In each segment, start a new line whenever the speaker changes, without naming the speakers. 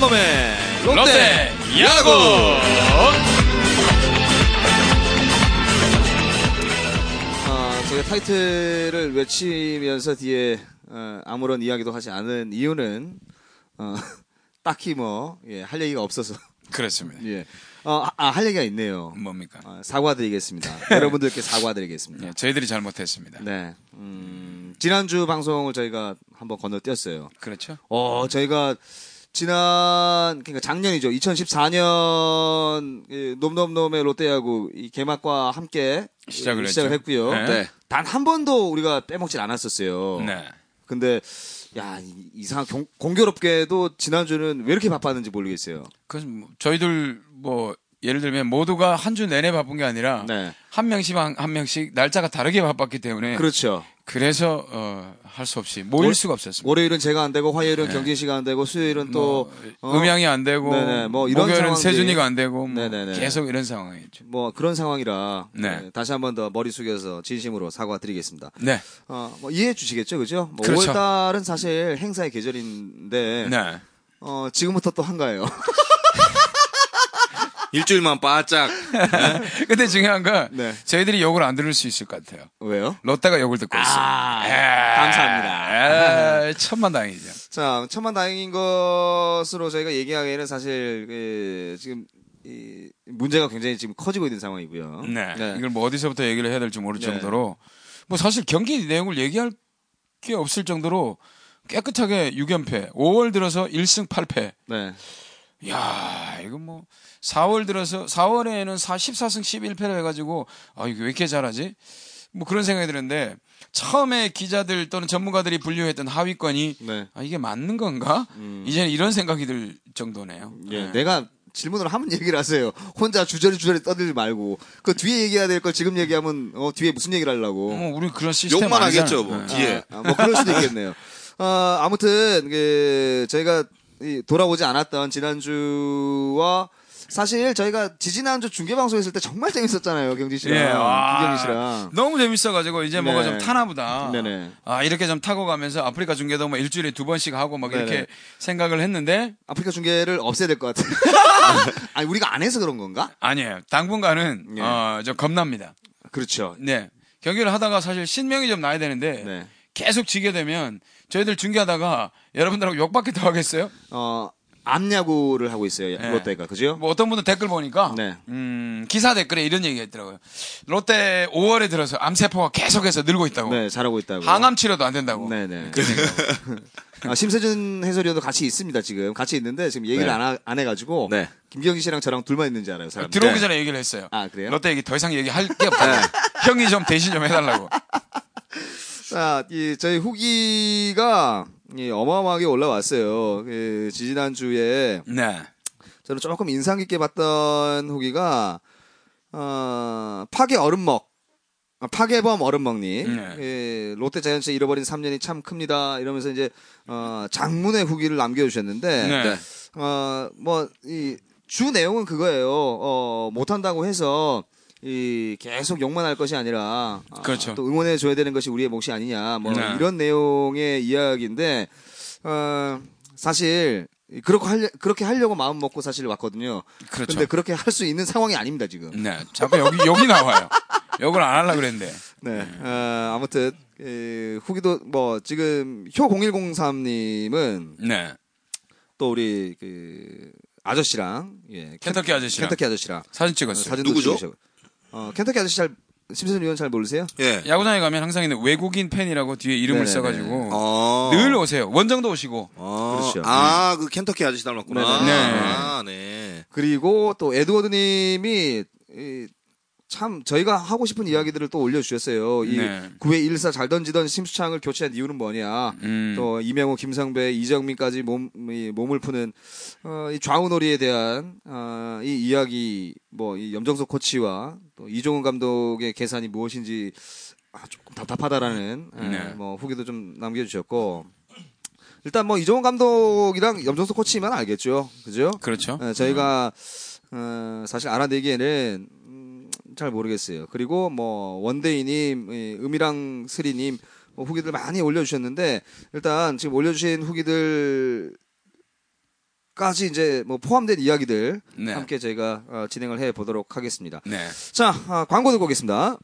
놈의 롯데,
롯데 야구.
아, 제가 타이틀을 외치면서 뒤에 어, 아무런 이야기도 하지 않은 이유는 어, 딱히 뭐 예, 할 얘기가 없어서
그렇습니다.
예. 어, 아, 할 얘기가 있네요.
뭡니까?
어, 사과드리겠습니다. 여러분들께 사과드리겠습니다.
예, 저희들이 잘못했습니다.
네. 음, 지난주 방송을 저희가 한번 건너뛰었어요.
그렇죠?
어, 저희가 지난 그러니까 작년이죠. 2014년 그 놈놈놈의 롯데야구 이 개막과 함께
시작을
시작을. 했고요.
네.
네.
단한 번도 우리가 빼먹질 않았었어요.
네.
근데 야 이- 이상 공, 공교롭게도 지난주는 왜 이렇게 바빴는지 모르겠어요.
그 저희들 뭐 예를 들면 모두가 한 주 내내 바쁜 게 아니라
네,
한 명씩 한, 한 명씩 날짜가 다르게 바빴기 때문에
그렇죠.
그래서 어, 할 수 없이 모일
월-
수가 없었습니다.
월요일은 제가 안 되고 화요일은
네.
경진 씨가 안 되고 수요일은 또 어,
음향이 안 되고
네네, 뭐 이런
목요일은 세준이가 안 되고 뭐. 계속 이런 상황이죠.
뭐 그런 상황이라
네.
네, 다시 한 번 더 머리 숙여서 진심으로 사과드리겠습니다.
네.
어, 뭐 이해해 주시겠죠, 그죠? 뭐
그렇죠.
5월 달은 사실 행사의 계절인데
네.
어, 지금부터 또 한가해요.
일주일만 바짝.
근데 중요한 건
네.
저희들이 욕을 안 들을 수 있을 것 같아요.
왜요?
롯데가 욕을 듣고 있어요.
아,
에,
감사합니다.
에, 천만 다행이죠.
자, 천만 다행인 것으로 저희가 얘기하기에는 사실 그, 지금 이 문제가 굉장히 지금 커지고 있는 상황이고요.
네.
네.
이걸 뭐 어디서부터 얘기를 해야 될지 모를
네.
정도로 뭐 사실 경기 내용을 얘기할 게 없을 정도로 깨끗하게 6연패, 5월 들어서 1승 8패.
네.
야, 이거 뭐 4월 들어서 4월에는 4, 14승 11패를 해 가지고 아 이거 왜 이렇게 잘하지? 뭐 그런 생각이 드는데 처음에 기자들 또는 전문가들이 분류했던 하위권이
네.
아 이게 맞는 건가? 이제는 이런 생각이 들 정도네요.
예,
네.
내가 질문을 하면 얘기를 하세요. 혼자 주저리 주저리 떠들지 말고 그 뒤에 얘기해야 될 걸 지금 얘기하면 어 뒤에 무슨 얘기를 하려고.
뭐 우리 그런 시스템
욕만
아니잖아요.
하겠죠, 뭐.
네.
뒤에.
아, 뭐 그럴 수도 있겠네요. 어, 아무튼 그 저희가 이 돌아오지 않았던 지난주와 사실 저희가 지지난주 중계 방송 했을 때 정말 재밌었잖아요, 경진 씨랑
예, 아,
김경진 씨랑.
너무 재밌어가지고 이제 뭐가
네.
좀 타나보다.
네네.
아 이렇게 좀 타고 가면서 아프리카 중계도 뭐 일주일에 두 번씩 하고 막 이렇게
네네.
생각을 했는데
아프리카 중계를 없애야 될 것 같아요. 아니 우리가 안 해서 그런 건가?
아니에요. 당분간은
예.
어저 겁납니다.
그렇죠.
네 경기를 하다가 사실 신명이 좀 나야 되는데
네.
계속 지게 되면 저희들 중계하다가 여러분들하고 욕밖에 더 하겠어요?
어 암야구를 하고 있어요,
네.
롯데가 그죠?
뭐 어떤 분들 댓글 보니까
네.
음, 기사 댓글에 이런 얘기가 있더라고요. 롯데 5월에 들어서 암세포가 계속해서 늘고 있다고.
네, 잘하고 있다고.
항암 치료도 안 된다고.
네네.
그 생각.
아, 심세준 해설위원도 같이 있습니다 지금 같이 있는데 지금 얘기를
네.
안, 하- 안 해가지고
네.
김경진 씨랑 저랑 둘만 있는지 알아요. 사람.
들어오기
네.
전에 얘기를 했어요.
아 그래요?
롯데 얘기 더 이상 얘기할 게 없다. 형이 좀 대신 좀 해달라고.
자, 이 저희 후기가 이 어마어마하게 올라왔어요. 그 지지난 주에
네.
저는 조금 인상 깊게 봤던 후기가 어, 파괴 얼음먹. 아, 파괴범 얼음먹님.
네.
예, 롯데 자이언츠 잃어버린 3년이 참 큽니다. 이러면서 이제 어, 장문의 후기를 남겨주셨는데
네.
어, 뭐, 이, 주 내용은 그거예요. 어, 못한다고 해서, 이, 계속 욕만 할 것이 아니라, 아,
그렇죠.
또 응원해 줘야 되는 것이 우리의 몫이 아니냐, 뭐,
네.
이런 내용의 이야기인데, 어, 사실, 그렇게 하려, 그렇게 하려고 마음 먹고 사실 왔거든요.
그렇죠.
근데 그렇게 할 수 있는 상황이 아닙니다, 지금.
네. 자꾸 여기, 여기 나와요. 욕을 안 하려고 그랬는데.
네. 어, 아무튼, 에, 후기도, 뭐, 지금, 효 0103님은
네.
또 우리, 그, 아저씨랑, 예.
켄 터키 아저씨랑.
켄터키 아저씨랑.
사진
어,
찍었어요.
사진도
누구죠?
찍으시고. 어, 켄터키 아저씨 잘, 심세준 위원 잘 모르세요?
예.
야구장에 가면 항상 있는 외국인 팬이라고 뒤에 이름을
네네네.
써가지고
어.
늘 오세요. 원정도 오시고.
어.
그렇죠.
아, 그 켄터키 아저씨 닮았구나.
네네.
아, 네.
그리고 또 에드워드 님이, 이, 참, 저희가 하고 싶은 이야기들을 또 올려주셨어요. 이
네.
9회 1사 잘 던지던 심수창을 교체한 이유는 뭐냐.
음.
또 이명호, 김성배, 이정민까지 몸, 이 몸을 푸는 어, 이 좌우놀이에 대한 어, 이 이야기 뭐 이 염정석 코치와 또 이종훈 감독의 계산이 무엇인지 아, 조금 답답하다라는 예,
네.
뭐 후기도 좀 남겨주셨고 일단 뭐 이종훈 감독이랑 염정석 코치만 알겠죠, 그죠?
그렇죠.
예, 저희가 어, 사실 알아내기에는 음, 잘 모르겠어요. 그리고 뭐 원데이님, 이, 음이랑 스리님 뭐 후기들 많이 올려주셨는데 일단 지금 올려주신 후기들 까지 이제 뭐 포함된 이야기들
네.
함께 저희가 어, 진행을 해 보도록 하겠습니다.
네.
자, 아, 광고 듣고 오겠습니다.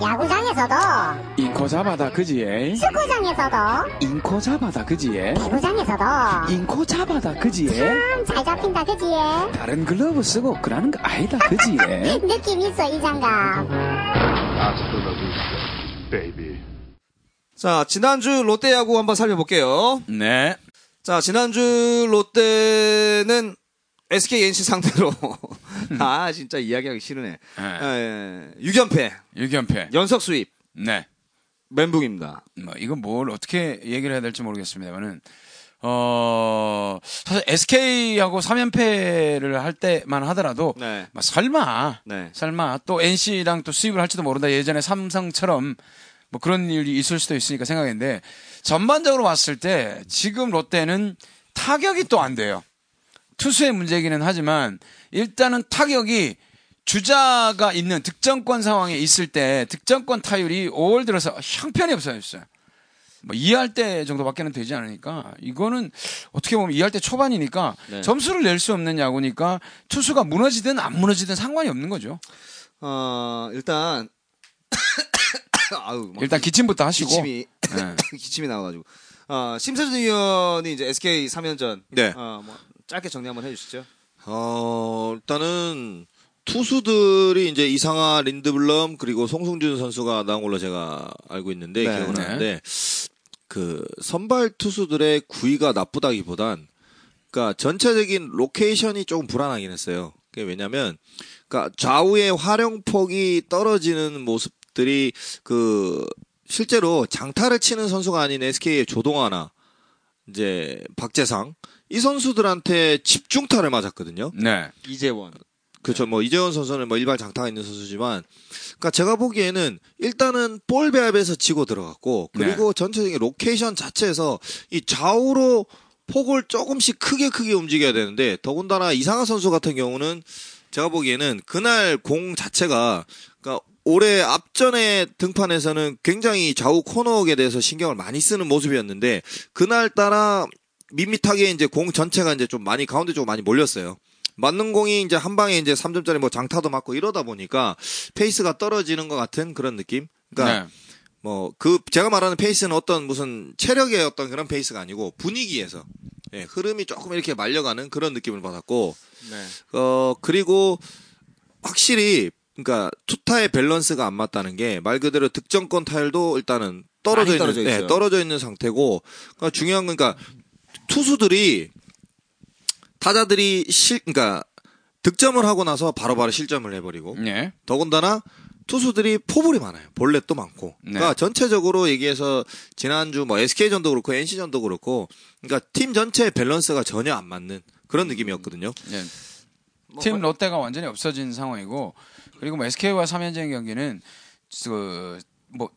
야구장에서도
인코 잡아다 그지에
축구장에서도
인코 잡아다 그지에
배구장에서도
인코 잡아다 그지에
참 잘 잡힌다 그지에
다른 글러브 쓰고 그러는 거 아니다 그지에
느낌 있어 이 장갑
Hasta la vista, baby.
자, 지난주 롯데 야구 한번 살펴볼게요.
네.
자, 지난주 롯데는 SK NC 상대로 아, 진짜 이야기하기 싫으네.
네.
에, 6연패,
유견패.
연속 수입,
네.
멘붕입니다.
뭐 이건 뭘 어떻게 얘기를 해야 될지 모르겠습니다만은 어 사실 SK하고 3연패를 할 때만 하더라도
네.
뭐 설마
네.
설마 또 NC랑 또 수입을 할지도 모른다 예전에 삼성처럼 뭐 그런 일이 있을 수도 있으니까 생각했는데 전반적으로 봤을 때 지금 롯데는 타격이 또 안 돼요. 투수의 문제기는 하지만 일단은 타격이 주자가 있는 득점권 상황에 있을 때 득점권 타율이 5월 들어서 형편이 없어졌어요. 뭐 2할 때 정도밖에는 되지 않으니까 이거는 어떻게 보면 2할 때 초반이니까
네.
점수를 낼 수 없는 야구니까 투수가 무너지든 안 무너지든 상관이 없는 거죠.
어, 일단 아우, 막
일단 기침부터 하시고
기침이
네.
기침이 나와가지고 어, 심세준 위원이 이제 SK 3연전
네.
어, 뭐 짧게 정리 한번 해주시죠.
어, 일단은 투수들이 이제 이상화 린드블럼 그리고 송승준 선수가 나온 걸로 제가 알고 있는데
네.
기억을
네.
하는데 그 선발 투수들의 구위가 나쁘다기보단 그러니까 전체적인 로케이션이 조금 불안하긴 했어요. 그게 왜냐면 그러니까 좌우의 활용폭이 떨어지는 모습 들이 그 실제로 장타를 치는 선수가 아닌 SK의 조동화나 이제 박재상 이 선수들한테 집중타를 맞았거든요.
네.
이재원.
그렇죠. 뭐 이재원 선수는 뭐 일발 장타가 있는 선수지만, 그러니까 제가 보기에는 일단은 볼 배합에서 지고 들어갔고, 그리고 전체적인 로케이션 자체에서 이 좌우로 폭을 조금씩 크게 크게 움직여야 되는데, 더군다나 이상화 선수 같은 경우는 제가 보기에는 그날 공 자체가, 그러니까 올해 앞전에 등판에서는 굉장히 좌우 코너에 대해서 신경을 많이 쓰는 모습이었는데, 그날 따라 밋밋하게 이제 공 전체가 이제 좀 많이 가운데 쪽으로 많이 몰렸어요. 맞는 공이 이제 한 방에 이제 3점짜리 뭐 장타도 맞고 이러다 보니까 페이스가 떨어지는 것 같은 그런 느낌? 그러니까
네.
뭐그 제가 말하는 페이스는 어떤 무슨 체력의 어떤 그런 페이스가 아니고 분위기에서 예, 흐름이 조금 이렇게 말려가는 그런 느낌을 받았고
네.
어 그리고 확실히 그러니까 투타의 밸런스가 안 맞다는 게 말 그대로 득점권 타율도 일단은 떨어져 있는
떨어져
네. 떨어져 있는 상태고 그러니까 중요한 건 그러니까 투수들이 타자들이 실 그러니까 득점을 하고 나서 바로바로 실점을 해버리고
네.
더군다나 투수들이 포볼이 많아요. 볼넷도 많고.
네.
그러니까 전체적으로 얘기해서 지난주 뭐 SK전도 그렇고 NC전도 그렇고 그러니까 팀 전체의 밸런스가 전혀 안 맞는 그런 느낌이었거든요.
네.
뭐,
팀 롯데가 완전히 없어진 상황이고 그리고 뭐 SK와 3연전 경기는 그뭐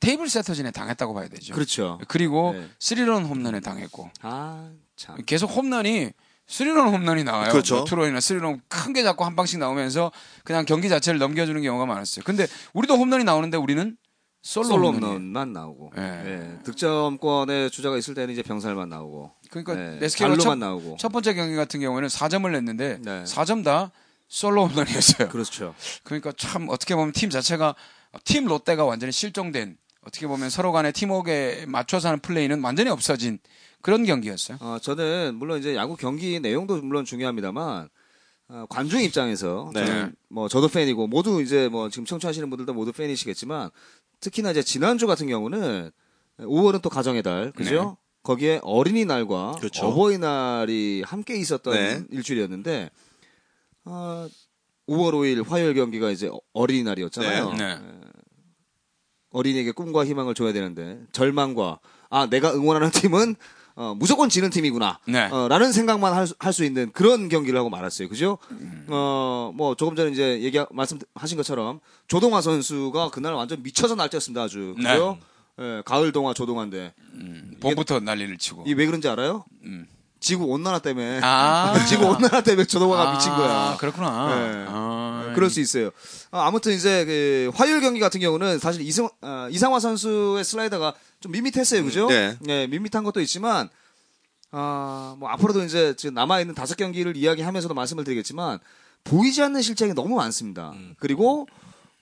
테이블 세터진에 당했다고 봐야 되죠.
그렇죠.
그리고
네.
스리런 홈런에 당했고
아, 참.
계속 홈런이 스리런 홈런이 나와요.
그렇죠.
뭐 투런이나 스리런 큰 게 자꾸 한 방씩 나오면서 그냥 경기 자체를 넘겨주는 경우가 많았어요. 근데 우리도 홈런이 나오는데 우리는 솔로,
솔로. 홈런만 나오고.
예.
예. 득점권에 주자가 있을 때는 이제 병살만 나오고.
그러니까
예.
SK가 첫,
나오고.
첫 번째 경기 같은 경우에는 4점을 냈는데
네.
4점 다 솔로 홈런이었어요.
그렇죠.
그러니까 참 어떻게 보면 팀 자체가 팀 롯데가 완전히 실종된 어떻게 보면 서로 간의 팀워크에 맞춰서 하는 플레이는 완전히 없어진 그런 경기였어요.
어, 저는 물론 이제 야구 경기 내용도 물론 중요합니다만 어, 관중 입장에서
네.
저는 뭐 저도 팬이고 모두 이제 뭐 지금 청취하시는 분들도 모두 팬이시겠지만 특히나 이제 지난주 같은 경우는 5월은 또 가정의 달 그죠? 거기에 어린이날과
그렇죠.
어버이날이 함께 있었던
네.
일주일이었는데 어, 5월 5일 화요일 경기가 이제 어린이날이었잖아요.
네.
어린이에게 꿈과 희망을 줘야 되는데 절망과 아 내가 응원하는 팀은 어, 무조건 지는 팀이구나.
네.
어, 라는 생각만 할수 있는 그런 경기를 하고 말았어요. 그죠? 어, 뭐 조금 전에 이제 얘기 말씀하신 것처럼 조동화 선수가 그날 완전 미쳐서 날뛰었습니다. 아주.
네.
그죠? 예, 가을 동화 조동화인데
봄부터 난리를 치고.
이 왜 그런지 알아요?
음.
지구 온난화 때문에
아.
지구 온난화 때문에 조동화가
아,
미친 거야.
그렇구나.
네.
아,
그럴 수 있어요. 아, 아무튼 이제 그 화요일 경기 같은 경우는 사실 이승, 아, 이상화 선수의 슬라이더가 좀 밋밋했어요, 그죠?
네.
밋밋한 것도 있지만 아, 뭐 앞으로도 이제 지금 남아 있는 다섯 경기를 이야기하면서도 말씀을 드리겠지만 보이지 않는 실책이 너무 많습니다. 그리고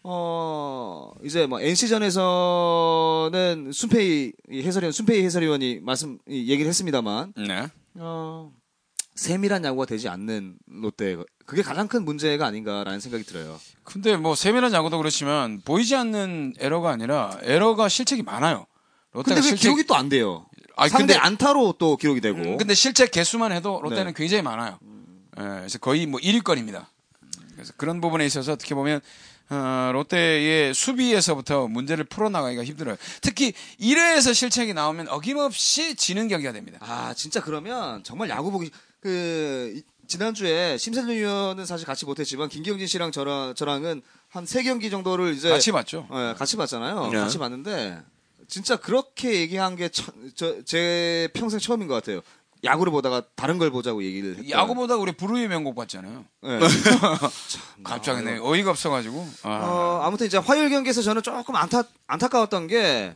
어 이제 뭐 NC전에서는 순페이 이 해설위원 순페이 해설위원이 말씀 이 얘기를 했습니다만
네.
어 세밀한 야구가 되지 않는 롯데 그게 가장 큰 문제가 아닌가라는 생각이 들어요.
근데 뭐 세밀한 야구도 그렇지만 보이지 않는 에러가 아니라 에러가 실책이 많아요. 롯데가
근데 왜
실책
기록이 또 안 돼요?
아니,
상대
근데-
안타로 또 기록이 되고.
음, 근데 실책 개수만 해도 롯데는
네.
굉장히 많아요. 예, 그래서 거의 뭐 1위권입니다. 그래서 그런 부분에 있어서 어떻게 보면 어, 롯데의 수비에서부터 문제를 풀어나가기가 힘들어요. 특히 1회에서 실책이 나오면 어김없이 지는 경기가 됩니다.
아 진짜 그러면 정말 야구 보기 그 이- 지난주에 심세준 위원은 사실 같이 못했지만 김경진 씨랑 저랑 저랑은 한 세 경기 정도를 이제
같이 봤죠.
예, 같이 봤잖아요.
네.
같이 봤는데 진짜 그렇게 얘기한 게 제 평생 처음인 것 같아요. 야구를 보다가 다른 걸 보자고 얘기를 했다.
야구 보다 우리 불후의 명곡 봤잖아요.
예.
갑자기 네, 어이가 없어가지고. 아,
어, 아무튼 이제 화요일 경기에서 저는 조금 안타 안타까웠던 게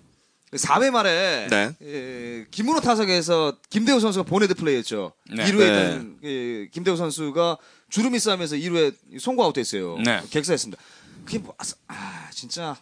4회 말에
네.
예, 김문호 타석에서 김대우 선수가 보네드 플레이했죠.
네.
2루에
네.
있던 예, 김대우 선수가 주름이 싸면서 2루에 송구 아웃됐어요.
네.
객사했습니다. 그게 뭐, 아 진짜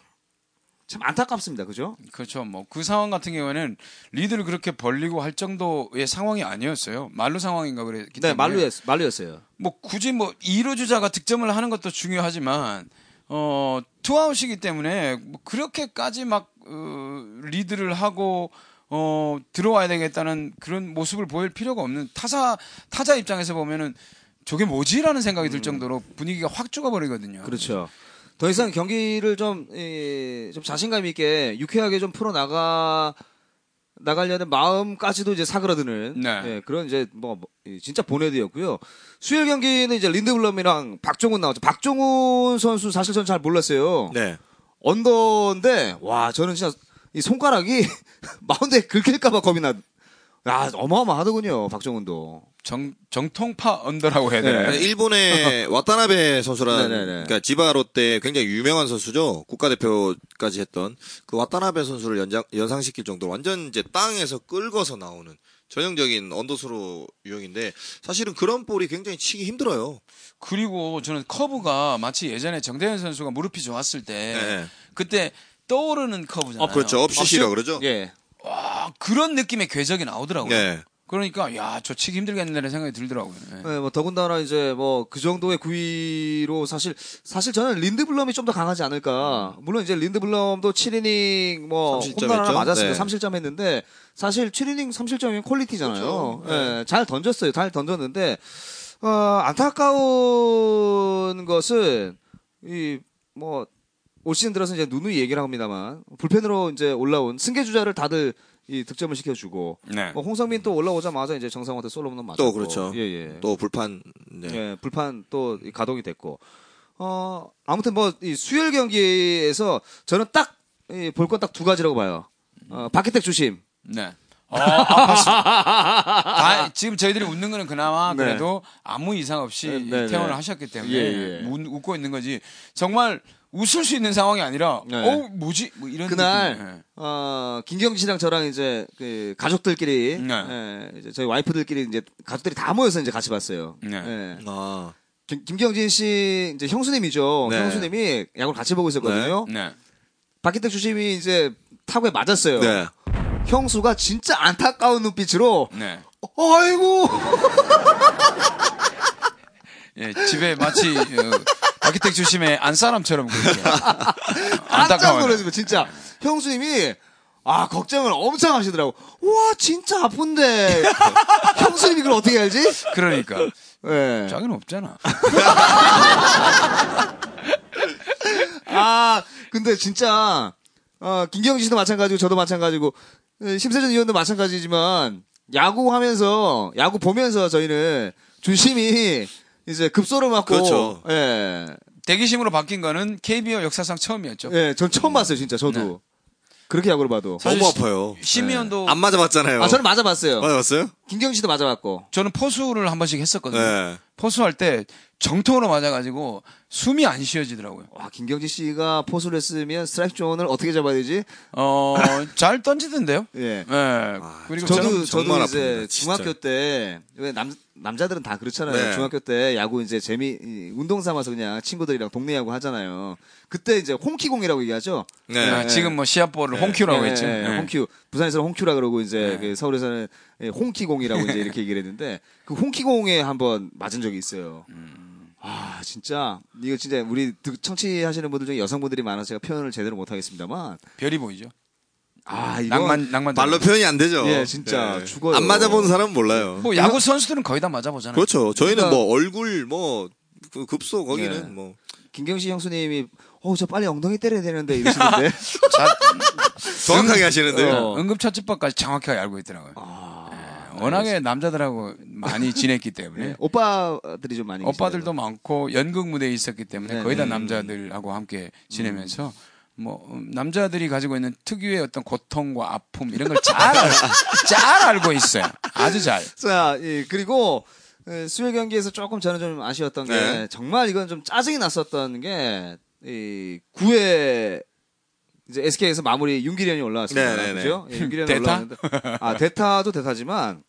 참 안타깝습니다. 그죠?
그렇죠. 뭐 그 상황 같은 경우에는 리드를 그렇게 벌리고 할 정도의 상황이 아니었어요. 말루 상황인가 그랬기
네,
때문에.
말루였, 말루였어요.
뭐 굳이 뭐 2루 주자가 득점을 하는 것도 중요하지만 어 투아웃이기 때문에 뭐 그렇게까지 막 어, 리드를 하고 어 들어와야 되겠다는 그런 모습을 보일 필요가 없는 타사 타자 입장에서 보면은 저게 뭐지라는 생각이 들 정도로 분위기가 확 죽어버리거든요.
그렇죠. 더 이상 경기를 좀, 예, 좀 자신감 있게 유쾌하게 좀 풀어 나가 나가려는 마음까지도 이제 사그라드는
네.
예, 그런 이제 뭐 뭐, 이 진짜 보네드였고요. 수요일 경기는 이제 린드블럼이랑 박종훈 나왔죠. 박종훈 선수 사실 저는 잘 몰랐어요.
네.
언더인데 와 저는 진짜 이 손가락이 마운드에 긁힐까봐 겁이 나. 야 어마어마하더군요 박종훈도.
정 정통파 언더라고 해야 되나요?
네.
일본의 와타나베 선수라는
네네네.
그러니까 지바 롯데 굉장히 유명한 선수죠. 국가대표까지 했던 그 와타나베 선수를 연장, 연상시킬 정도로 완전 이제 땅에서 끌고서 나오는 전형적인 언더스로 유형인데 사실은 그런 볼이 굉장히 치기 힘들어요.
그리고 저는 커브가 마치 예전에 정대현 선수가 무릎이 좋았을 때
네.
그때 떠오르는 커브잖아요.
그렇죠. 업시시라 그러죠.
예.
아, 그런 느낌의 궤적이 나오더라고요.
네.
그러니까 야, 저 치기 힘들겠는데라는 생각이 들더라고요. 네.
네, 뭐 더군다나 이제 뭐 그 정도의 구위로 사실 사실 저는 린드블럼이 좀 더 강하지 않을까. 물론 이제 린드블럼도 7이닝 뭐 홈런 하나? 맞았으니까
네.
3실점 했는데 사실 7이닝 3실점이면 퀄리티잖아요.
그렇죠.
예, 잘 던졌어요. 잘 던졌는데 어, 안타까운 것은 이 뭐 올 시즌 들어서 이제 누누이 얘기를 합니다만 불펜으로 이제 올라온 승계 주자를 다들 이 득점을 시켜주고
네.
뭐 홍성민 또 올라오자마자 이제 정상한테 솔로몬 맞았고
또 그렇죠.
예, 예.
또 불판 네.
예, 불판 또 가동이 됐고. 어, 아무튼 뭐, 이 수요일 경기에서 저는 딱, 볼 건 딱 두 가지라고 봐요. 어, 바퀴텍 조심.
네. 어. 다- 지금 저희들이 웃는 거는 그나마
네.
그래도 아무 이상 없이
네, 네,
퇴원을
네.
하셨기 때문에
예, 예.
웃, 웃고 있는 거지. 정말 웃을 수 있는 상황이 아니라
네.
어 뭐지? 뭐 이런
그날,
느낌. 네.
어, 김경진 씨랑 저랑 이제, 그, 가족들끼리,
네.
예, 이제 저희 와이프들끼리 이제, 가족들이 다 모여서 이제 같이 봤어요.
네.
예.
아.
김, 김경진 씨, 이제 형수님이죠.
네.
형수님이 야구를 같이 보고 있었거든요.
네.
바퀴텍 조심이 이제 타구에 맞았어요.
네.
형수가 진짜 안타까운 눈빛으로,
네.
아이고!
예, 집에 마치 어, 아키텍 주심의 안 사람처럼 그렇게
깜짝
안타까워요.
놀랐어요, 진짜. 형수님이, 아, 걱정을 엄청 하시더라고. 와, 진짜 아픈데. 형수님이 그걸 어떻게 알지?
그러니까
예.
짝은 없잖아.
아, 근데 진짜, 어, 김경진 씨도 마찬가지고, 저도 마찬가지고, 에, 심세준 의원도 마찬가지지만, 야구 하면서, 야구 보면서 저희는 준심이 이제 급소를 맞고,
그렇죠.
예.
대기심으로 바뀐 거는 KBO 역사상 처음이었죠.
예, 전 처음 봤어요, 진짜, 저도. 그렇게 야구를 봐도.
너무
시-
아파요.
심의원도
안 맞아봤잖아요.
아, 저는 맞아봤어요.
맞아봤어요?
김경진 씨도 맞아봤고.
저는 포수를 한 번씩 했었거든요.
네.
포수할 때 정통으로 맞아가지고 숨이 안 쉬어지더라고요.
와, 김경지 씨가 포수를 했으면 스트라이크 존을 어떻게 잡아야 되지?
어, 잘 던지던데요?
예.
예. 그리고
저도 저도 이제
아픕니다.
중학교 때 왜 남 남자들은 다 그렇잖아요.
네.
중학교 때 야구 이제 재미 이, 운동 삼아서 그냥 친구들이랑 동네 야구 하잖아요. 그때 이제 홈키공이라고 얘기하죠.
네.
아, 지금 뭐 시합볼을 홈큐라고
예,
했죠.
홈큐. 부산에서는 홈큐라 그러고 이제
네.
그 서울에서는 예, 홈키공이라고 이제 이렇게 얘기를 했는데 그 홈키공에 한번 맞은 적이 있어요.
음.
아 진짜 이거 진짜 우리 듣- 청취하시는 분들 중에 여성분들이 많아서 제가 표현을 제대로 못 하겠습니다만
별이 보이죠.
아 이거
낭만 낭만.
말로 표현이 안 되죠.
예, 진짜 죽어요.
안 맞아본 사람은 몰라요.
뭐 야구 선수들은 거의 다 맞아보잖아요.
그렇죠. 저희는
그러니까-
뭐 얼굴 뭐그 급소 거기는
예.
뭐
김경식 형수님이 어저 빨리 엉덩이 때려야 되는데 이러시는데
자,
정확하게 하시는데요.
어.
응급처치법까지 정확하게 알고 있더라고요. 예, 워낙에 남자들하고 많이 지냈기 때문에
네, 오빠들이 좀 많이
오빠들도 많고 연극 무대에 있었기 때문에
네,
거의 다
네.
남자들하고 함께 지내면서 뭐 음, 남자들이 가지고 있는 특유의 어떤 고통과 아픔 이런 걸 잘 잘 알고 있어요. 아주 잘.
자, 예, 그리고 예, 수요 경기에서 조금 저는 좀 아쉬웠던 게
네.
정말 이건 좀 짜증이 났었던 게 이 9회 이제 SK에서 마무리 윤기련이 올라왔습니다.
네, 네, 네.
그죠? 예, 윤기련이? 올라왔는데 아 대타도 대타지만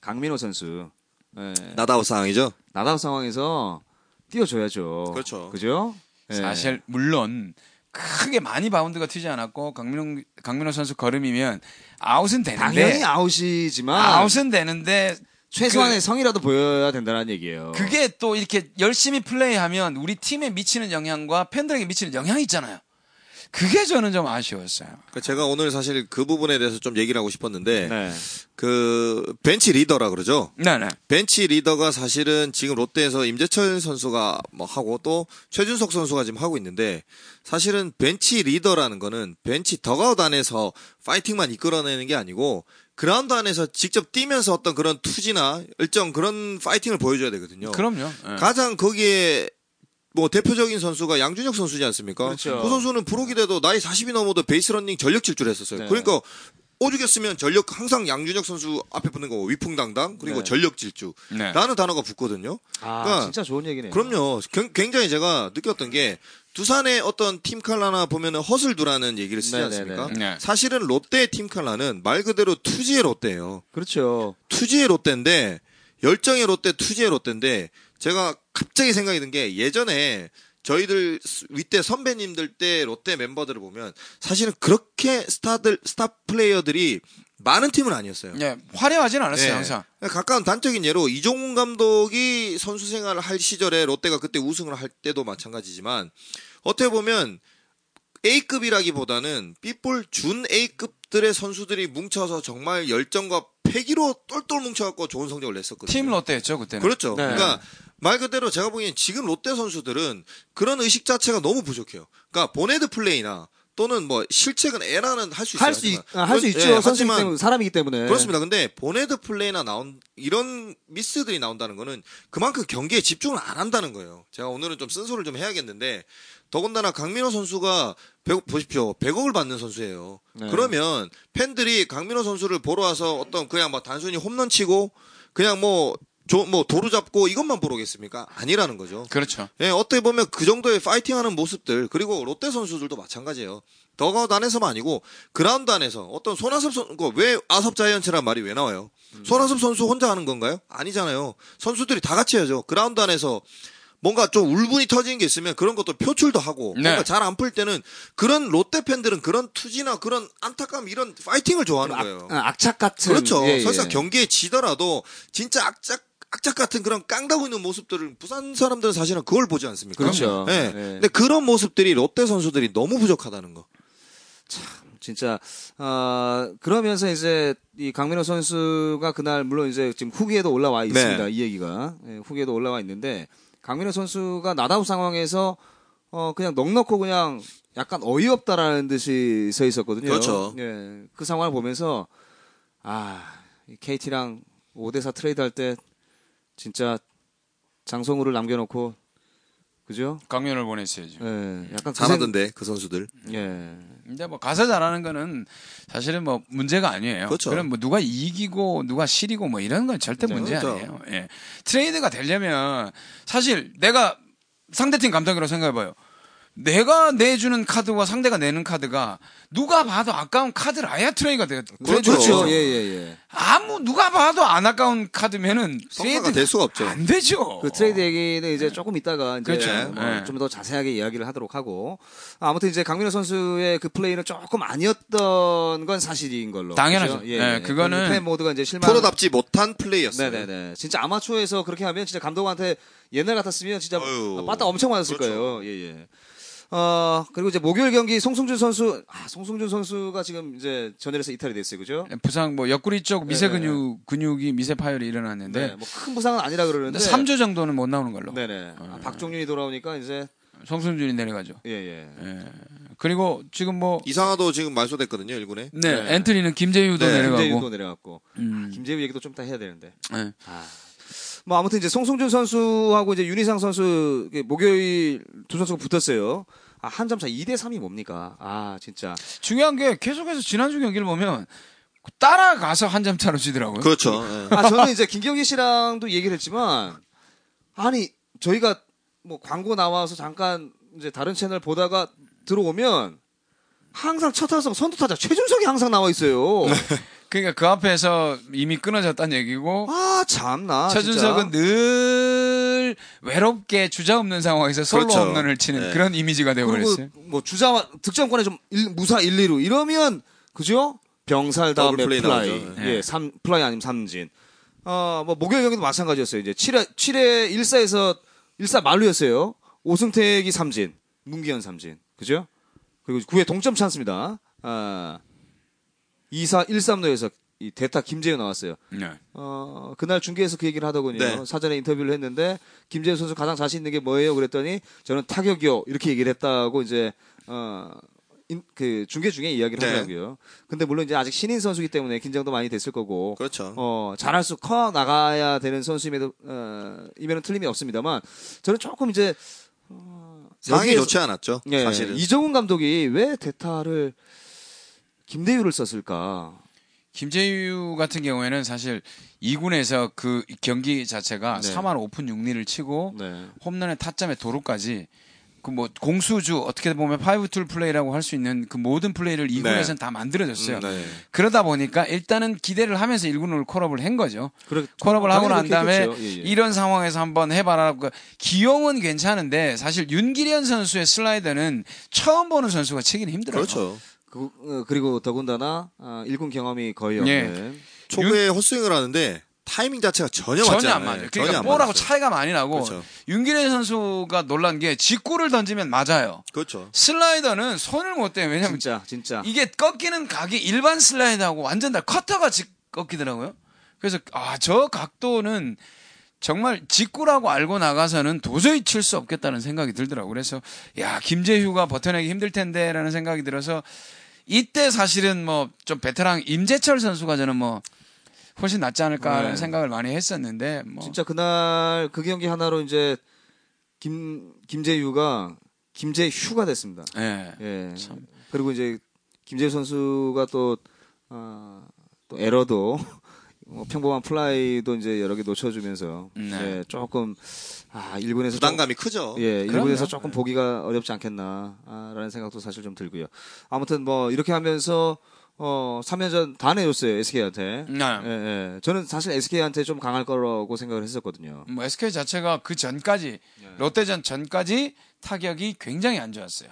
강민호 선수 예,
나다우 상황이죠.
나다우 상황에서 뛰어줘야죠.
그렇죠.
그죠? 예.
사실 물론 크게 많이 바운드가 튀지 않았고 강민호 강민호 선수 걸음이면 아웃은 되는데
당연히 아웃이지만
아웃은 되는데
최소한의 성이라도 보여야 된다는 얘기예요.
그게 또 이렇게 열심히 플레이하면 우리 팀에 미치는 영향과 팬들에게 미치는 영향이 있잖아요. 그게 저는 좀 아쉬웠어요.
그 제가 오늘 사실 그 부분에 대해서 좀 얘기를 하고 싶었는데
네.
그 벤치 리더라 그러죠.
네네.
벤치 리더가 사실은 지금 롯데에서 임재철 선수가 뭐 하고 또 최준석 선수가 지금 하고 있는데 사실은 벤치 리더라는 거는 벤치 더가웃 안에서 파이팅만 이끌어내는 게 아니고 그라운드 안에서 직접 뛰면서 어떤 그런 투지나 일정 그런 파이팅을 보여줘야 되거든요.
그럼요. 예.
가장 거기에 뭐 대표적인 선수가 양준혁 선수지 않습니까?
그렇죠.
그 선수는 프로가 돼도 나이 40이 넘어도 베이스 러닝 전력 질주를 했었어요.
네.
그러니까 오죽했으면 전력 항상 양준혁 선수 앞에 붙는 거고 위풍당당 그리고
네.
전력 질주
네.
라는 단어가 붙거든요.
아,
그러니까
진짜 좋은 얘기네요.
그럼요. 경- 굉장히 제가 느꼈던 게 두산의 어떤 팀 칼라나 보면은 허슬두라는 얘기를 쓰지
네네네.
않습니까?
네.
사실은 롯데의 팀 칼라는 말 그대로 투지의 롯데예요.
그렇죠.
투지의 롯데인데 열정의 롯데 투지의 롯데인데 제가 갑자기 생각이 든 게 예전에 저희들 스- 윗대 선배님들 때 롯데 멤버들을 보면 사실은 그렇게 스타들 스타 플레이어들이 많은 팀은 아니었어요.
예, 화려하진 않았어요,
네.
항상.
가까운 단적인 예로 이종운 감독이 선수 생활을 할 시절에 롯데가 그때 우승을 할 때도 마찬가지지만 어떻게 보면 A급이라기보다는 B볼 준 A급 들의 선수들이 뭉쳐서 정말 열정과 패기로 똘똘 뭉쳐갖고 좋은 성적을 냈었거든요.
팀 롯데였죠, 그때는.
그렇죠.
네.
그러니까 말 그대로 제가 보기엔 지금 롯데 선수들은 그런 의식 자체가 너무 부족해요. 그러니까 본헤드 플레이나 또는 뭐 실책은 에러는 할 수 있어요.
할수 있,
하지만.
할수
그-
있죠.
예,
때문에, 사람이기 때문에.
그렇습니다. 근데 본헤드 플레이나 나온 이런 미스들이 나온다는 거는 그만큼 경기에 집중을 안 한다는 거예요. 제가 오늘은 좀 쓴소리를 좀 해야겠는데 더군다나 강민호 선수가 100, 보십시오. 100억을 받는 선수예요.
네.
그러면 팬들이 강민호 선수를 보러 와서 어떤 그냥 뭐 단순히 홈런 치고 그냥 뭐, 조- 뭐 도루 잡고 이것만 보러 오겠습니까? 아니라는 거죠.
그렇죠.
예, 어떻게 보면 그 정도의 파이팅하는 모습들 그리고 롯데 선수들도 마찬가지예요. 더그아웃 안에서만 아니고 그라운드 안에서 어떤 손아섭 선수 그왜 아섭 자이언츠란 말이 왜 나와요? 손아섭 선수 혼자 하는 건가요? 아니잖아요. 선수들이 다 같이 해야죠. 그라운드 안에서 뭔가 좀 울분이 터지는 게 있으면 그런 것도 표출도 하고
네.
뭔가 잘 안 풀 때는 그런 롯데 팬들은 그런 투지나 그런 안타까움 이런 파이팅을 좋아하는 거예요.
아, 악착 같은.
그렇죠.
예, 예.
설사 경기에 지더라도 진짜 악착 악착 같은 그런 깡다고 있는 모습들을 부산 사람들은 사실은 그걸 보지 않습니까?
그렇죠.
예.
예.
근데 그런 모습들이 롯데 선수들이 너무 부족하다는 거.
진짜 어, 그러면서 이제 이 강민호 선수가 그날 물론 이제 지금 후기에도 올라와 있습니다.
네.
이 얘기가 예, 후기에도 올라와 있는데 강민호 선수가 나다우 상황에서 어 그냥 넉넉고 그냥 약간 어이없다라는 듯이 서 있었거든요.
그렇죠.
예. 그 상황을 보면서 아, 이 KT랑 5대 4 트레이드 할 때 진짜 장성우를 남겨 놓고 그죠?
강연을 보냈어야죠.
예. 약간 그
잘하던데 그 선수들.
생- 예.
근데 뭐 가서 잘하는 거는 사실은 뭐 문제가 아니에요.
그렇죠.
그럼 뭐 누가 이익이고 누가 실이고 뭐 이런 건 절대 문제
그렇죠.
아니에요. 예. 트레이드가 되려면 사실 내가 상대팀 감독이라고 생각해봐요. 내가 내주는 카드와 상대가 내는 카드가 누가 봐도 아까운 카드라야 트레이드가 돼요.
그렇죠.
그렇죠. 예, 예, 예.
아무 누가 봐도 안 아까운 카드면은 트레이드
될 수가 없죠.
안 되죠.
그 트레이드 얘기는 이제 조금 이따가 이제
어. 그렇죠. 네.
좀더 자세하게 이야기를 하도록 하고 아무튼 이제 강민호 선수의 그 플레이는 조금 아니었던 건 사실인 걸로.
당연하죠.
그죠? 예,
네,
예.
그거는
플레이 모드가 이제 실망.
프로답지 못한 플레이였어요.
네 네 네. 진짜 아마추어에서 그렇게 하면 진짜 감독한테 옛날 같았으면 진짜. 빠따 엄청 맞았을
그렇죠.
거예요. 예, 예. 어, 그리고 이제 목요일 경기 송승준 선수, 아, 송승준 선수가 지금 이제 전열에서 이탈이 됐어요. 그죠?
부상 뭐 옆구리 쪽 미세
네.
근육 근육이 미세 파열이 일어났는데
네. 뭐큰 부상은 아니라 그러는데.
근데 3주 정도는 못 나오는 걸로.
네네. 아, 박종윤이 돌아오니까 이제,
성순준이 내려가죠.
예, 예.
예. 그리고 지금 뭐
이상하도 지금 말소됐거든요, 1군에.
네,
네.
엔트리는 김재유도
네,
내려가고.
김재유도 내려갔고.
음.
아, 김재유 얘기도 좀 이따 해야 되는데.
네.
아. 뭐 아무튼 이제 송승준 선수하고 이제 윤희상 선수 목요일 두 선수가 붙었어요. 아, 한 점차 2대 3이 뭡니까? 아, 진짜.
중요한 게 계속해서 지난주 경기를 보면 따라가서 한 점 차로 지더라고요.
그렇죠. 예.
아, 저는 이제 김경희 씨랑도 얘기를 했지만, 아니, 저희가 뭐 광고 나와서 잠깐 이제 다른 채널 보다가 들어오면, 항상 첫 타석 선두 타자 최준석이 항상 나와 있어요.
그러니까 그 앞에서 이미 끊어졌다는 얘기고
아, 참나.
최준석은
진짜.
늘 외롭게 주자 없는 상황에서 솔로
그렇죠.
홈런을 치는
네.
그런 이미지가 되어버렸어요.
그리고 뭐 주자 득점권에 좀 일- 무사 1, 2루 이러면 그죠? 병살 다음에
플레이
플라이,
나오죠.
네.
예, 삼 플라이 아니면 삼진. 어, 뭐 목요일 경기도 마찬가지였어요. 이제 7회 7회 1사에서 1사 만루였어요. 오승택이 삼진, 문규현 삼진. 그죠? 그리고 9회 동점 찬스입니다. 아. 2사 1삼루에서 이 대타 김대우 나왔어요.
네.
어, 그날 중계에서 그 얘기를 하더군요.
네.
사전에 인터뷰를 했는데, 김재우 선수 가장 자신 있는 게 뭐예요? 그랬더니, 저는 타격이요. 이렇게 얘기를 했다고 이제, 어, 인- 그 중계 중에 이야기를
네.
하더라고요. 근데 물론 이제 아직 신인 선수이기 때문에 긴장도 많이 됐을 거고,
그렇죠.
어, 잘할 수 커 나가야 되는 선수임에도, 어, 이면은 틀림이 없습니다만, 저는 조금 이제, 어,
상황이 좋지 않았죠.
예,
사실은.
이정훈 감독이 왜 대타를 김대유를 썼을까?
김재유 같은 경우에는 사실 2군에서 그 경기 자체가
네.
3할 5푼 6리를 치고
네.
홈런의 타점에 도루까지 그 뭐 공수주 어떻게 보면 five-tool play라고 할 수 있는 그 모든 플레이를 2군에서는 다 만들어졌어요.
음, 네.
그러다 보니까 일단은 기대를 하면서 1군으로 call-up을 한 거죠.
그래,
call-up을 하고 난 다음에.
예, 예.
이런 상황에서 한번 해봐라. 그 기용은 괜찮은데 사실 윤길현 선수의 슬라이더는 처음 보는 선수가 치기는 힘들어요.
그렇죠.
그, 어, 그리고 더군다나 아, 일군 경험이 거의
예.
없는
초구에 헛스윙을 하는데 타이밍 자체가 전혀 맞지
전혀 안
않아요.
맞아요.
전혀
그러니까
안
볼하고
맞았어요.
차이가 많이 나고
그렇죠.
윤기련 선수가 놀란 게 직구를 던지면 맞아요.
그렇죠.
슬라이더는 손을 못 대요. 왜냐면
진짜 진짜
이게 꺾이는 각이 일반 슬라이드하고 완전 다 커터가 직 꺾이더라고요. 그래서 아 저 각도는 정말 직구라고 알고 나가서는 도저히 칠 수 없겠다는 생각이 들더라고요. 그래서 야 김재휴가 버텨내기 힘들 텐데라는 생각이 들어서 이때 사실은 뭐 좀 베테랑 임재철 선수가 저는 뭐 훨씬 낫지 않을까라는
네.
생각을 많이 했었는데 뭐
진짜 그날 그 경기 하나로 이제 김 김재유가 김재휴가 됐습니다.
예.
예.
참.
그리고 이제 김재유 선수가 또, 아, 또 에러도 뭐 평범한 플라이도 이제 여러 개 놓쳐주면서
네.
예, 조금 아 1군에서
부담감이 크죠.
좀, 예
그럼요.
1군에서 조금 보기가 어렵지 않겠나라는 생각도 사실 좀 들고요. 아무튼 뭐 이렇게 하면서 어 3연전 다 내줬어요 SK한테.
네.
예, 예. 저는 사실 SK한테 좀 강할 거라고 생각을 했었거든요.
뭐 SK 자체가 그 전까지
네.
롯데전 전까지 타격이 굉장히 안 좋았어요.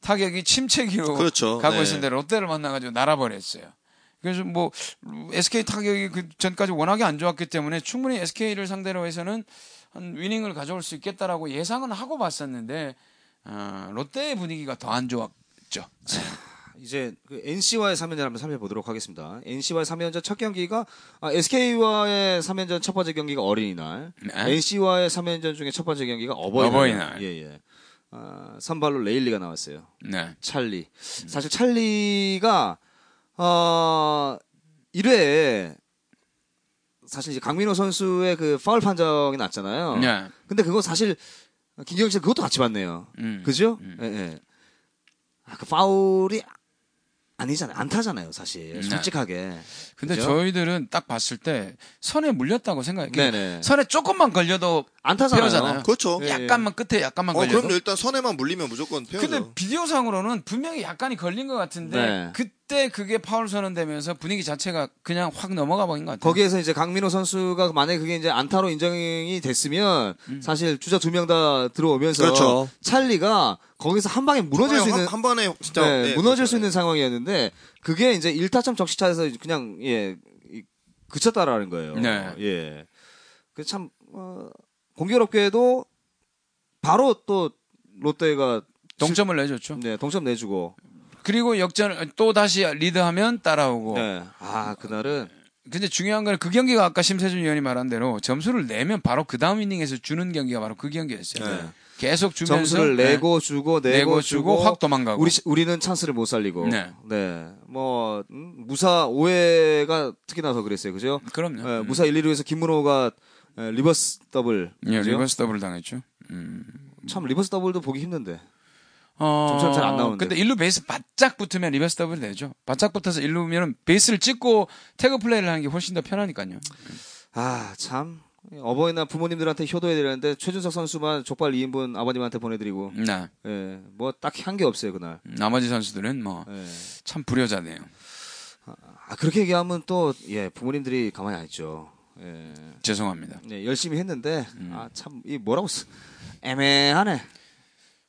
타격이 침체기로
그렇죠.
가고
네.
있었는데 롯데를 만나가지고 날아버렸어요. 그래서 뭐 SK 타격이 그 전까지 워낙에 안 좋았기 때문에 충분히 SK를 상대로 해서는 한 위닝을 가져올 수 있겠다라고 예상은 하고 봤었는데 어, 롯데의 분위기가 더 안 좋았죠.
이제 그 NC와의 3연전 한번 살펴보도록 하겠습니다. NC와의 3연전 첫 경기가 아, SK와의 3연전 첫 번째 경기가 어린이날,
네.
NC와의 3연전 중에 첫 번째 경기가 어버이날.
어버이날.
예, 예. 아, 선발로 레일리가 나왔어요.
네.
찰리. 사실 찰리가 어 1회에 사실 이제 강민호 선수의 그 파울 판정이 났잖아요.
네.
근데 그거 사실 김경희 씨 그것도 같이 봤네요.
음.
그죠? 예, 예. 아, 그 파울이 아니잖아요. 안 타잖아요, 사실. 솔직하게.
네. 근데
그죠?
저희들은 딱 봤을 때 선에 물렸다고 생각해요.
네네.
선에 조금만 걸려도
안 타잖아요.
페어잖아요.
그렇죠.
예.
약간만 끝에 약간만
어,
걸려도.
그럼요. 일단 선에만 물리면 무조건 페어죠.
근데 비디오상으로는 분명히 약간이 걸린 것 같은데
네.
그 때 그게 파울 선언되면서 분위기 자체가 그냥 확 넘어가 버린 것 같아요.
거기에서 이제 강민호 선수가 만약에 그게 이제 안타로 인정이 됐으면
음.
사실 주자 두 명 다 들어오면서
그렇죠.
찰리가 거기서 한 방에 무너질 수
한,
있는
한 번에 진짜
네,
네,
무너질
그렇죠.
수 있는 상황이었는데 그게 이제 1타점 적시차에서 그냥 예 이- 그쳤다라는 거예요.
네.
예. 그참 어, 공교롭게도 바로 또 롯데가
동점을 내줬죠.
네, 동점 내주고
그리고 역전 또 다시 리드하면 따라오고.
네. 아, 그날은
근데 중요한 건 그 경기가 아까 심세준 위원이 말한 대로 점수를 내면 바로 그 다음 이닝에서 주는 경기가 바로 그 경기였어요.
네.
계속 주면서
점수를
네.
내고 주고 내고,
내고
주고
주고 확 도망가고.
우리 우리는 찬스를 못 살리고
네.
뭐 음, 무사 5회가 특히 나서 그랬어요. 그죠?
그럼요.
예, 무사 1, 2루에서 김문호가 예, reverse double.
예,
그죠?
reverse double 당했죠. 음.
참 reverse double도 보기 힘든데.
어,
점수는 잘안 나오는데.
근데 1루 베이스 바짝 붙으면 reverse double이 되죠. 바짝 붙어서 1루면 베이스를 찍고 tag play를 하는 게 훨씬 더 편하니까요.
아, 참. 어버이날 부모님들한테 효도해야 되는데 최준석 선수만 족발 2인분 아버님한테 보내드리고
네.
예, 뭐 딱히 한 게 없어요 그날.
나머지 선수들은 뭐참
예.
불효자네요.
아 그렇게 얘기하면 또 예 부모님들이 가만히 안 있죠. 예,
죄송합니다.
네, 열심히 했는데
음.
아 참 이 뭐라고 쓰 애매하네.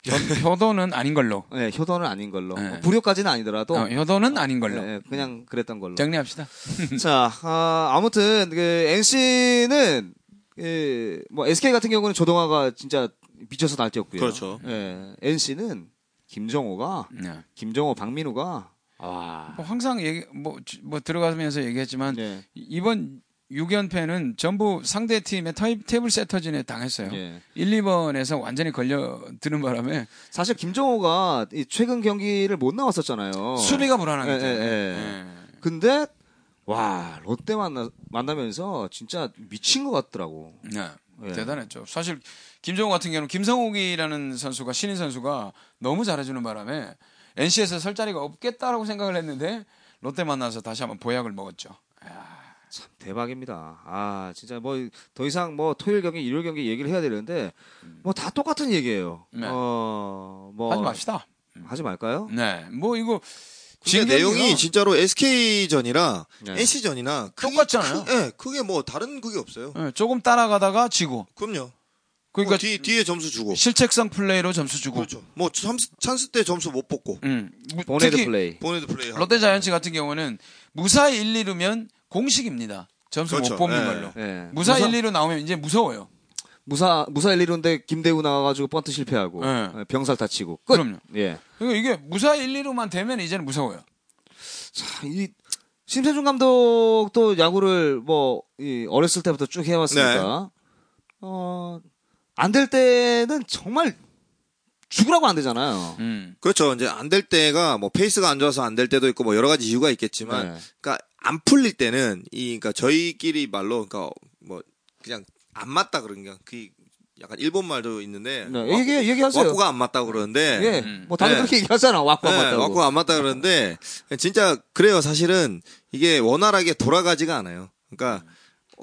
효, 효도는 아닌 걸로.
예, 효도는 아닌 걸로
네.
불효까지는 아니더라도
어, 효도는 아닌 걸로.
예, 예, 그냥 그랬던 걸로.
정리합시다.
자, 아, 아무튼 그 NC는 그, 뭐 SK 같은 경우는 조동화가 진짜 미쳐서 날뛰었고요.
그렇죠.
예, NC는 김정호가
네.
김정호, 박민우가 와.
뭐 항상 얘기 뭐, 주- 뭐 들어가면서 얘기했지만
네.
이- 이번 6연패는 전부 상대 팀의 타입, 테이블 세터진에 당했어요.
예.
1, 2번에서 완전히 걸려드는 바람에
사실 김정호가 이 최근 경기를 못 나왔었잖아요.
수비가 불안하기
예,
때문에.
예, 예.
예.
근데 와 롯데 만나 만나면서 진짜 미친 것 같더라고.
네.
예.
대단했죠. 사실 김정우 같은 경우는 김성욱이라는 선수가 신인 선수가 너무 잘해주는 바람에 NC에서 설 자리가 없겠다라고 생각을 했는데 롯데 만나서 다시 한번 보약을 먹었죠.
참 대박입니다. 아 진짜 뭐 더 이상 뭐 토요일 경기, 일요일 경기 얘기를 해야 되는데 뭐 다 똑같은 얘기예요.
네.
어뭐
하지 맙시다.
하지 말까요?
네. 뭐 이거 진 경기가
내용이 진짜로 SK전이랑
네.
NC전이나
똑같잖아요.
예, 크게 뭐 다른 그게 없어요.
예, 조금 따라가다가 지고
그럼요.
그러니까
뭐 뒤, 뒤에 점수 주고.
실책성 플레이로 점수 주고
그렇죠. 뭐 찬스, 찬스 때 점수 못 뽑고.
음, 뭐
bonehead play. bonehead play.
롯데 자이언츠 같은 경우는 무사 1, 2루면 공식입니다. 점수
그렇죠.
못 뽑는
예.
걸로.
예.
무사, 1, 2루 나오면 이제 무서워요.
무사 무사 1, 2루인데 김대우 나와가지고 번트 실패하고
네.
예, 병살타 치고 끝.
그럼요.
예.
그러니까 이게 무사 1, 2루만 되면 이제는 무서워요.
자, 이 심세준 감독도 야구를 뭐 이, 어렸을 때부터 쭉 해왔으니까 어, 안 될 때는 정말 죽으라고 안 되잖아요.
음.
그렇죠. 이제 안 될 때가 뭐 페이스가 안 좋아서 안 될 때도 있고 뭐 여러 가지 이유가 있겠지만,
네.
그러니까 안 풀릴 때는 이 그러니까 저희끼리 말로 그러니까 뭐 그냥 안 맞다 그런 게그 약간 일본 말도 있는데
네,
와-
얘기 얘기하세요.
와꾸가 안 맞다 그러는데
예,
음.
뭐 다들
네.
그렇게 얘기하잖아. 와꾸 안
네,
맞다고.
와꾸가 안 맞다 그러는데 진짜 그래요. 사실은 이게 원활하게 돌아가지가 않아요. 그러니까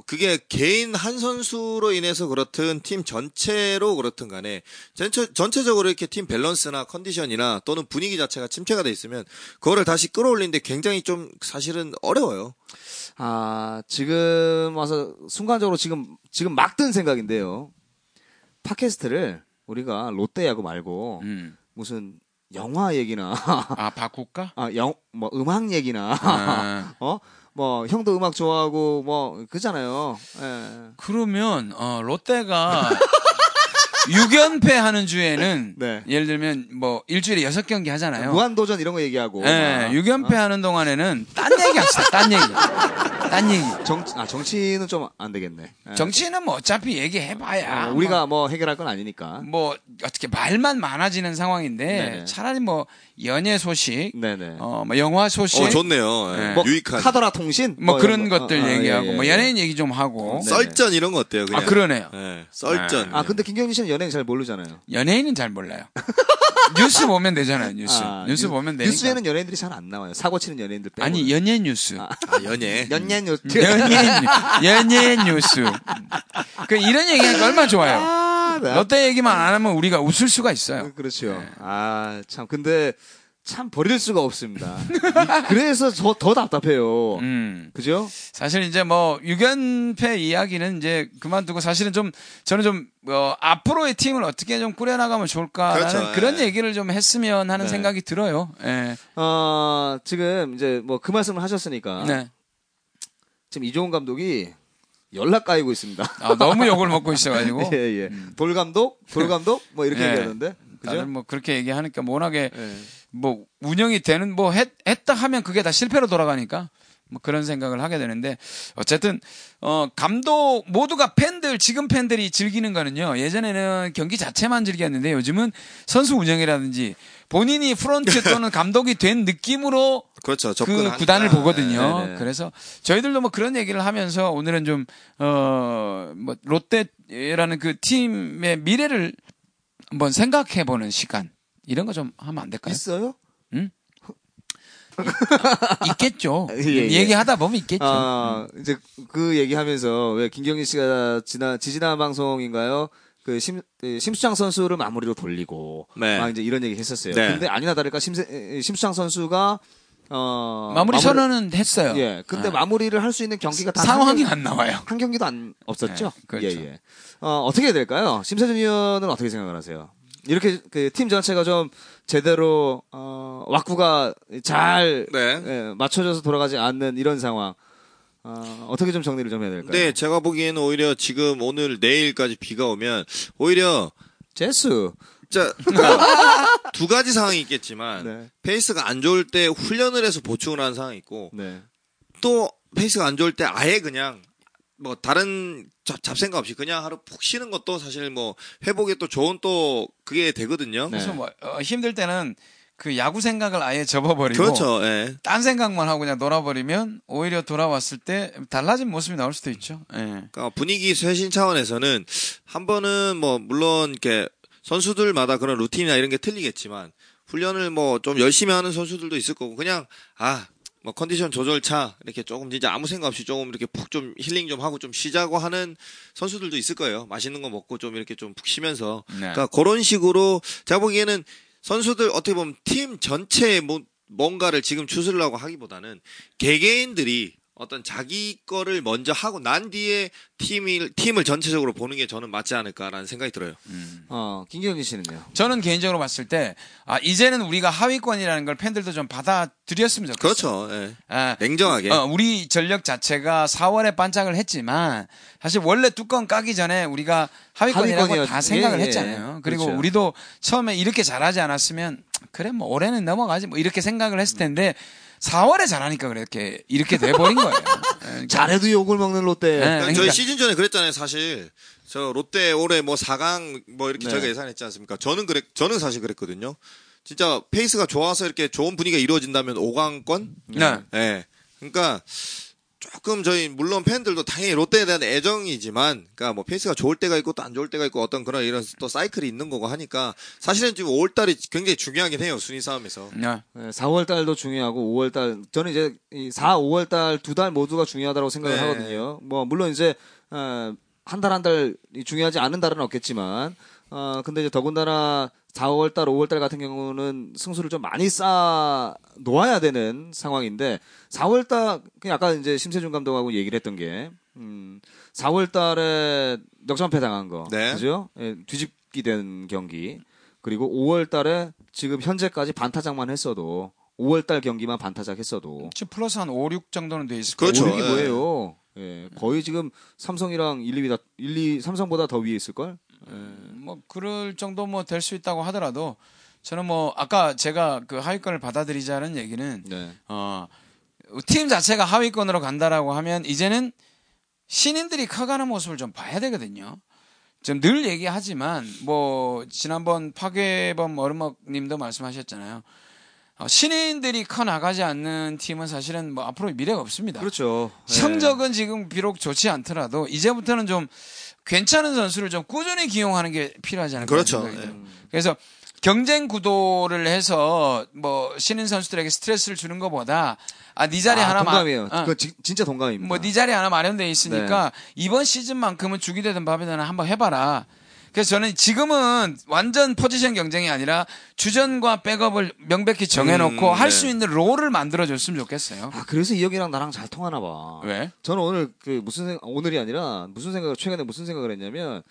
그게 개인 한 선수로 인해서 그렇든 팀 전체로 그렇든 간에 전체, 전체적으로 이렇게 팀 밸런스나 컨디션이나 또는 분위기 자체가 침체가 돼 있으면 그거를 다시 끌어올리는데 굉장히 좀 사실은 어려워요.
아, 지금 와서 순간적으로 지금 지금 막 든 생각인데요. 팟캐스트를 우리가 롯데 야구 말고
음.
무슨 영화 얘기나
아, 바꿀까?
아, 영, 뭐 음악 얘기나
아,
어? 뭐 형도 음악 좋아하고 뭐 그잖아요. 예.
그러면 어, 롯데가 6연패 하는 주에는
네.
예를 들면 뭐 일주일에 6경기 하잖아요.
무한도전 이런 거 얘기하고.
예,
막,
6연패 하는 동안에는 딴 얘기 합시다. 딴 얘기. 딴 얘기.
정, 아, 정치는 좀 안 되겠네. 예.
정치는 뭐 어차피 얘기해봐야
어, 우리가 뭐 해결할 건 아니니까.
뭐, 뭐 어떻게 말만 많아지는 상황인데
네네.
차라리 뭐 연예 소식,
네네.
어, 뭐 영화 소식,
어, 좋네요. 예.
네.
뭐
유익한.
카더라 통신
뭐
이런
그런
거.
것들
어, 어,
얘기하고
예, 예,
뭐
예.
연예인 얘기 좀 하고
네.
썰전 이런 거 어때요? 그냥.
아 그러네요.
예, 썰전.
아 근데 김경진 씨는 연예인 잘 모르잖아요.
연예인은 잘 몰라요. 뉴스 보면 되잖아요. 뉴스
아,
뉴스
뉴-
보면 되니까.
뉴스에는 연예인들이 잘 안 나와요. 사고 치는 연예인들 빼고.
아니 연예 뉴스.
아, 연예.
연예 뉴스.
연예 연예 뉴스. 그 이런 얘기하니까 얼마나 좋아요.
아, 나-
롯데 얘기만 안 하면 우리가 웃을 수가 있어요.
그렇죠.
네.
아, 참. 근데 참 버릴 수가 없습니다. 그래서 저 더 답답해요.
음.
그죠?
사실 이제 뭐 유견패 이야기는 이제 그만두고 사실은 좀 저는 좀 어, 앞으로의 팀을 어떻게 좀 꾸려나가면 좋을까라는
그렇죠.
그런
예.
얘기를 좀 했으면 하는
네.
생각이 들어요. 예.
어, 지금 이제 뭐 그 말씀을 하셨으니까.
네.
지금 이종훈 감독이 연락 까이고 있습니다.
아, 너무 욕을 먹고 있어가지고
예, 예. 돌 감독? 돌 감독? 뭐 이렇게
예.
얘기하는데. 그죠?
뭐 그렇게 얘기하니까 워낙에
예.
뭐 운영이 되는 뭐 했, 했다 하면 그게 다 실패로 돌아가니까 뭐 그런 생각을 하게 되는데 어쨌든 어 감독 모두가 팬들 지금 팬들이 즐기는 거는요 예전에는 경기 자체만 즐겼는데 요즘은 선수 운영이라든지 본인이 프런트 또는 감독이 된 느낌으로
그렇죠.
그
접근하니까.
구단을 보거든요.
네, 네.
그래서 저희들도 뭐 그런 얘기를 하면서 오늘은 좀, 어, 뭐, 롯데라는 그 팀의 미래를 한번 생각해 보는 시간. 이런 거 좀 하면 안 될까요?
있어요?
있겠죠.
예, 예.
얘기하다 보면 있겠죠.
아, 이제 그 얘기하면서 왜 김경진 씨가 지난 지지난 방송인가요? 그 심, 그 심수창 선수를 마무리로 돌리고
네.
막 이제 이런 얘기 했었어요.
네.
근데 아니나 다를까 에, 심수창 선수가 어
마무리 선언은 했어요.
예. 근데
아.
마무리를 할 수 있는 경기가 단
상황이
한,
안 나와요.
경- 한 경기도 안 없었죠.
네, 그렇죠.
예, 예. 어, 어떻게 해야 될까요? 심세준 위원은 어떻게 생각을 하세요? 이렇게 그 팀 전체가 좀 제대로 어, 왁구가 잘
네.
예, 맞춰져서 돌아가지 않는 이런 상황. 어, 어떻게 좀 정리를 좀 해야 될까요?
네, 제가 보기에는 오히려 지금 오늘 내일까지 비가 오면 오히려
제스.
자, 그러니까 두 가지 상황이 있겠지만
네.
페이스가 안 좋을 때 훈련을 해서 보충을 하는 상황이 있고
네.
또 페이스가 안 좋을 때 아예 그냥 뭐 다른 잡, 잡생각 없이 그냥 하루 푹 쉬는 것도 사실 뭐 회복에 또 좋은 또 그게 되거든요.
네.
그래서 뭐 어, 힘들 때는 그 야구 생각을 아예 접어버리고
그렇죠. 예.
딴 생각만 하고 그냥 놀아버리면 오히려 돌아왔을 때 달라진 모습이 나올 수도 있죠. 예.
그러니까 분위기 쇄신 차원에서는 한 번은 뭐 물론 이렇게 선수들마다 그런 루틴이나 이런 게 틀리겠지만 훈련을 뭐 좀 열심히 하는 선수들도 있을 거고 그냥 아 뭐 컨디션 조절 차 이렇게 조금 진짜 아무 생각 없이 조금 이렇게 푹 좀 힐링 좀 하고 좀 쉬자고 하는 선수들도 있을 거예요. 맛있는 거 먹고 좀 이렇게 좀 푹 쉬면서
네.
그러니까 그런 식으로 제가 보기에는 선수들 어떻게 보면 팀 전체의 뭐 뭔가를 지금 추스르려고 하기보다는 개개인들이 어떤 자기 거를 먼저 하고 난 뒤에 팀을 팀을 전체적으로 보는 게 저는 맞지 않을까라는 생각이 들어요.
어, 김경진 씨는요?
저는 개인적으로 봤을 때, 아, 이제는 우리가 하위권이라는 걸 팬들도 좀 받아들였으면 좋겠어요.
그렇죠. 예.
아,
냉정하게.
어, 우리 전력 자체가 4월에 반짝을 했지만, 사실 원래 뚜껑 까기 전에 우리가 하위권이라고
하위권이었-
다 생각을
예, 예.
했잖아요. 그리고
그렇죠.
우리도 처음에 이렇게 잘하지 않았으면, 그래, 뭐, 올해는 넘어가지, 뭐, 이렇게 생각을 했을 텐데, 4월에 잘하니까 그렇게, 이렇게 돼버린 거예요. 예, 그러니까
잘해도 욕을 먹는 롯데.
네.
그러니까 저희 시즌 전에 그랬잖아요, 사실. 저 롯데 올해 뭐 4강 뭐 이렇게
네.
저희가 예상했지 않습니까? 저는 그랬 저는 사실 그랬거든요. 진짜 페이스가 좋아서 이렇게 좋은 분위기가 이루어진다면 5강권?
네.
예. 그러니까 조금 저희 물론 팬들도 당연히 롯데에 대한 애정이지만 그러니까 뭐 페이스가 좋을 때가 있고 또 안 좋을 때가 있고 어떤 그런 이런 또 사이클이 있는 거고 하니까 사실은 지금 5월 달이 굉장히 중요하긴 해요. 순위 싸움에서.
네.
4월 달도 중요하고 5월 달 저는 이제 이 4, 5월 달 두 달 모두가 중요하다고 생각을
네.
하거든요. 뭐 물론 이제 어, 한달 한 달 중요하지 않은 달은 없겠지만 어 근데 이제 더군다나 4, 5월 달, 5월 달 같은 경우는 승수를 좀 많이 쌓아 놓아야 되는 상황인데 4월 달 그냥 아까 이제 심세준 감독하고 얘기를 했던 게 음, 4월 달에 역전패 당한 거.
네.
그죠? 예, 뒤집기 된 경기. 그리고 5월 달에 지금 현재까지 반타작만 했어도 5월 달 경기만 반타작 했어도
지금 플러스 한 5, 6 정도는 돼 있을
그렇죠.
거예요.
오륙이
예.
뭐예요? 예, 거의 지금 삼성이랑 1, 2위 다 1, 2 삼성보다 더 위에 있을 걸?
뭐 그럴 정도 뭐 될 수 있다고 하더라도 저는 뭐 아까 제가 그 하위권을 받아들이자는 얘기는
네.
어팀 자체가 하위권으로 간다라고 하면 이제는 신인들이 커가는 모습을 좀 봐야 되거든요. 좀늘 얘기하지만 뭐 지난번 파괴범 얼음먹님도 말씀하셨잖아요. 어, 신인들이 커 나가지 않는 팀은 사실은 뭐 앞으로 미래가 없습니다.
그렇죠. 예.
성적은 지금 비록 좋지 않더라도 이제부터는 좀 괜찮은 선수를 좀 꾸준히 기용하는 게 필요하지 않을까
그렇죠.
생각이 들어요. 그래서 경쟁 구도를 해서 뭐 신인 선수들에게 스트레스를 주는 것보다 아네 자리
아,
하나 마-
동감이에요.
어,
그 진짜 동감입니다.
뭐네 자리 하나 마련돼 있으니까 이번 시즌만큼은 죽이 되든 밥이 되든 한번 해봐라. 그래서 저는 지금은 완전 포지션 경쟁이 아니라 주전과 백업을 명백히 정해놓고
음,
할
네.
수 있는 롤을 만들어줬으면 좋겠어요.
아 그래서 이혁이랑 나랑 잘 통하나 봐.
왜?
저는 오늘 그 무슨 생 오늘이 아니라 무슨 생각을 최근에 무슨 생각을 했냐면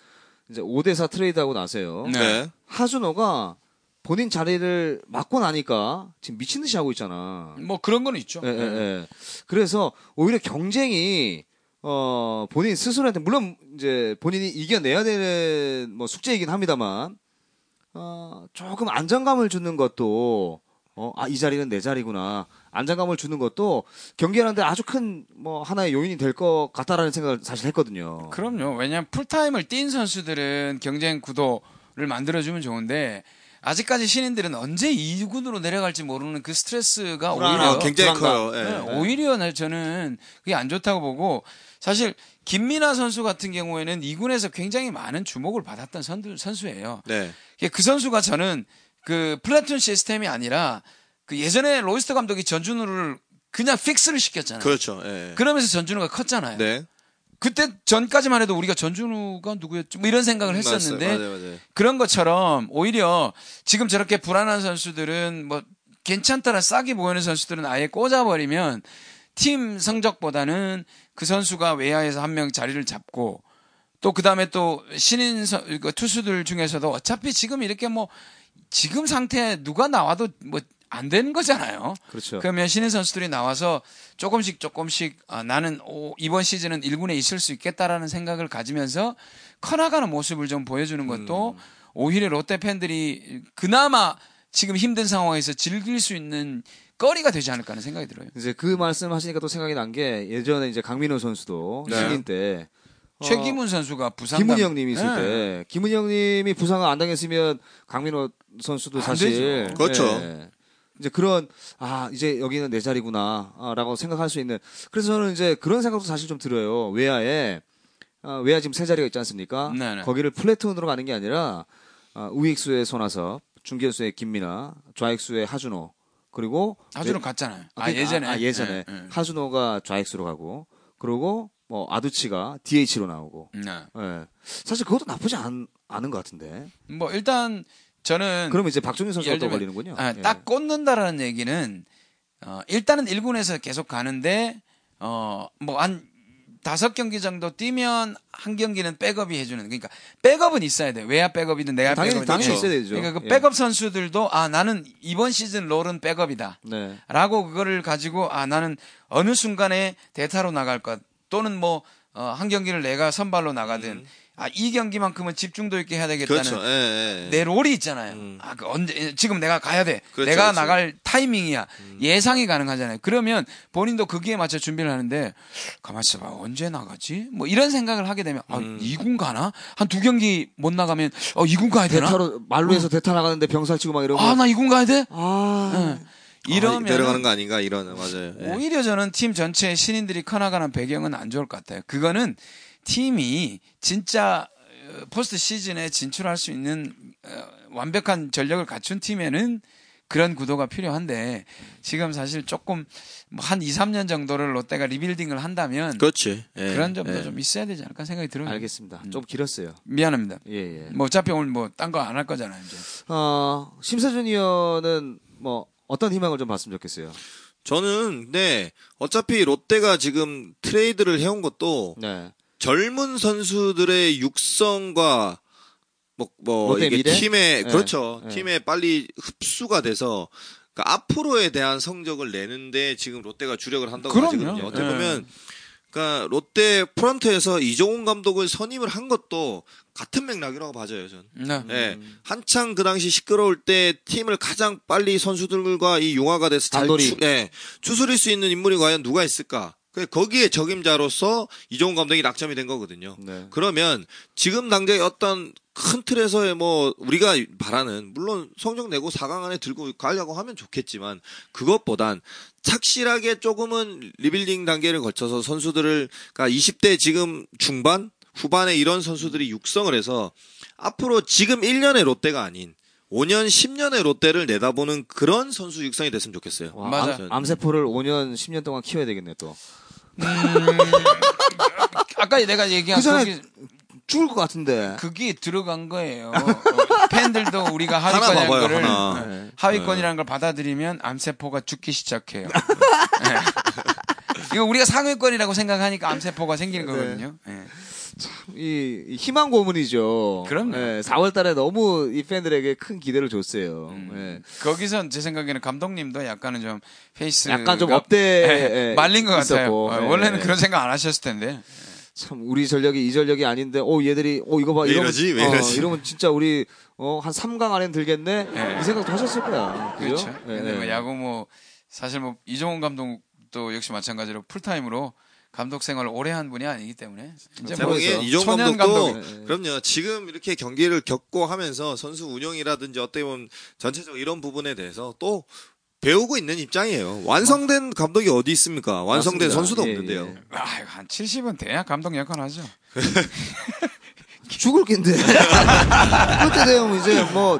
이제 5대4 트레이드하고 나서요.
네.
네.
하준호가 본인 자리를 맡고 나니까 지금 미친 듯이 하고 있잖아.
뭐 그런 건 있죠.
예, 예, 예. 그래서 오히려 경쟁이 어 본인 스스로한테 물론 이제 본인이 이겨내야 되는 뭐 숙제이긴 합니다만 어 조금 안정감을 주는 것도 어 아 이 자리는 내 자리구나 안정감을 주는 것도 경기하는데 아주 큰 뭐 하나의 요인이 될 것 같다라는 생각을 사실 했거든요.
그럼요. 왜냐하면 풀타임을 뛴 선수들은 경쟁 구도를 만들어주면 좋은데 아직까지 신인들은 언제 2군으로 내려갈지 모르는 그 스트레스가 오히려
아, 굉장히
불안감.
커요. 예.
네, 오히려 나- 저는 그게 안 좋다고 보고 사실 김민하 선수 같은 경우에는 2군에서 굉장히 많은 주목을 받았던 선수, 선수예요.
네.
그 선수가 저는 그 platoon 시스템이 아니라 그 예전에 로이스터 감독이 전준우를 그냥 fix를 시켰잖아요.
그렇죠. 예.
그러면서 전준우가 컸잖아요.
네.
그때 전까지만 해도 우리가 전준우가 누구였지? 뭐 이런 생각을 했었는데
맞아요, 맞아요, 맞아요.
그런 것처럼 오히려 지금 저렇게 불안한 선수들은 뭐 괜찮더라 싹이 보이는 선수들은 아예 꽂아버리면 팀 성적보다는 그 선수가 외야에서 한 명 자리를 잡고 또 그 다음에 또 신인 선- 그 투수들 중에서도 어차피 지금 이렇게 뭐 지금 상태에 누가 나와도 뭐 안 되는 거잖아요.
그렇죠.
그러면 신인 선수들이 나와서 조금씩 조금씩 아, 나는 오, 이번 시즌은 1군에 있을 수 있겠다라는 생각을 가지면서 커나가는 모습을 좀 보여주는 것도 오히려 롯데 팬들이 그나마 지금 힘든 상황에서 즐길 수 있는 거리가 되지 않을까 하는 생각이 들어요.
이제 그 말씀 하시니까 또 생각이 난 게 예전에 이제 강민호 선수도
네.
신인 때 어,
최기문 선수가 부산
김은희
감-
형님이 있을
네.
때 김은희 형님이 부상을 안 당했으면 강민호 선수도
안
사실
되죠.
그렇죠.
예. 이제 그런 아 이제 여기는 내 자리구나라고 생각할 수 있는 그래서 저는 이제 그런 생각도 사실 좀 들어요 외야에 아, 외야 지금 세 자리가 있지 않습니까?
네네.
거기를 플래톤으로 가는 게 아니라 아, 우익수의 손아섭, 중견수의 김민아, 좌익수의 하준호 그리고
하주로
네.
갔잖아요. 아,
그러니까,
예전에.
아, 예전에
예, 예.
하준호가 좌익수로 가고 그리고 뭐 아두치가 DH로 나오고
네.
예. 사실 그것도 나쁘지 않, 않은 것 같은데.
뭐 일단 저는
그러면 이제 박종윤 선수가 또 걸리는군요.
아,
예.
딱 꽂는다라는 얘기는 어, 일단은 1군에서 계속 가는데 어, 뭐 한 다섯 경기 정도 뛰면 한 경기는 백업이 해주는 그러니까 백업은 있어야 돼 외야 백업이든 내야
당연히
백업이든
당연히
그렇죠.
있어야 되죠.
그러니까 그
예.
백업 선수들도 아 나는 이번 시즌 롤은 백업이다
네.
라고 그거를 가지고 아 나는 어느 순간에 대타로 나갈 것 또는 뭐한 경기를 내가 선발로 나가든 아 이 경기만큼은 집중도 있게 해야 되겠다는
그렇죠. 예, 예.
내 롤이 있잖아요.
음.
아, 그 언제 지금 내가 가야 돼.
그렇죠,
내가
그렇죠.
나갈 타이밍이야. 예상이 가능하잖아요. 그러면 본인도 거기에 맞춰 준비를 하는데 가만 있어 봐. 언제 나가지? 뭐 이런 생각을 하게 되면 아,
음.
2군 가나? 한 두 경기 못 나가면 어 2군 가야 되나?
대타로 말로에서 대타 나가는데 병살 치고 막 이러고.
아, 나 2군 가야 돼?
아.
응. 이러면
아, 내려가는 거 아닌가 이런 맞아요. 예.
오히려 저는 팀 전체의 신인들이 커나가는 배경은 안 좋을 것 같아요. 그거는 팀이 진짜 어, 포스트 시즌에 진출할 수 있는 어, 완벽한 전력을 갖춘 팀에는 그런 구도가 필요한데 지금 사실 조금 뭐한 2, 3년 정도를 롯데가 리빌딩을 한다면
그렇지. 예.
그런 점도
예.
좀 있어야 되지 않을까 생각이 들어요.
알겠습니다. 좀 길었어요.
미안합니다.
예, 예.
뭐 어차피 오늘 뭐 딴 거 안 할 거잖아요, 이제.
어, 심세준 의원은 뭐 어떤 희망을 좀 봤으면 좋겠어요.
저는 네 어차피 롯데가 지금 트레이드를 해온 것도
네.
젊은 선수들의 육성과 뭐, 뭐
롯데
이게
미래?
팀에
네.
그렇죠
네.
팀에 빨리 흡수가 돼서 그러니까 앞으로에 대한 성적을 내는데 지금 롯데가 주력을 한다고. 하거든요. 어떻게
네.
보면 그러니까 롯데 프런트에서 이종훈 감독을 선임을 한 것도 같은 맥락이라고 봐져요, 전.
네.
예. 한창 그 당시 시끄러울 때 팀을 가장 빨리 선수들과 이 융화가 돼서 잘
단돌이.
추, 예, 추스릴 수 있는 인물이 과연 누가 있을까? 그 거기에 적임자로서 이종훈 감독이 낙점이 된 거거든요.
네.
그러면 지금 당장의 어떤 큰 틀에서의 뭐 우리가 바라는 물론 성적 내고 4강 안에 들고 가려고 하면 좋겠지만 그것보단 착실하게 조금은 리빌딩 단계를 거쳐서 선수들을 그러니까 20대 지금 중반 후반에 이런 선수들이 육성을 해서 앞으로 지금 1년의 롯데가 아닌 5년 10년의 롯데를 내다보는 그런 선수 육성이 됐으면 좋겠어요.
와,
맞아.
암, 암세포를 5년, 10년 동안 키워야 되겠네 또.
아까 내가 얘기한
그 전에
거기
죽을 것 같은데.
그게 들어간 거예요. 어, 팬들도 우리가 하위권이라는
봐봐요,
거를
하나.
네. 하위권이라는 걸 받아들이면 암세포가 죽기 시작해요. 네. 이거 우리가 상위권이라고 생각하니까 암세포가 생기는 거거든요. 네.
이, 이 희망 고문이죠.
그럼요.
예, 4월 달에 너무 이 팬들에게 큰 기대를 줬어요.
음.
예.
거기선 제 생각에는 감독님도 약간은 좀 페이스
약간 좀 up돼
예,
예,
말린 것 같아요.
있었고,
어,
예.
원래는 그런 생각 안 하셨을 텐데.
참 우리 전력이 이 전력이 아닌데 어 얘들이 어 이거
봐왜
이러면
이러지? 왜
어,
이러지?
이러면 진짜 우리 어한 3강 안에 들겠네
예.
이 생각도 하셨을 거야 그죠?
그렇죠.
예,
근데
예.
뭐 야구 뭐 사실 뭐 이종훈 감독도 역시 마찬가지로 풀타임으로 감독 생활을 오래 한 분이 아니기 때문에 이제 제뭐
보기엔 이종 감독도
감독이-
그럼요. 지금 이렇게 경기를 겪고 하면서 선수 운영이라든지 어떻게 보면 전체적 이런 부분에 대해서 또 배우고 있는 입장이에요. 완성된 감독이 어디 있습니까? 완성된
맞습니다.
선수도
예,
없는데요.
예.
아, 한 70은 돼야 감독 역할 하죠.
죽을 낀데 그때 되면 이제 뭐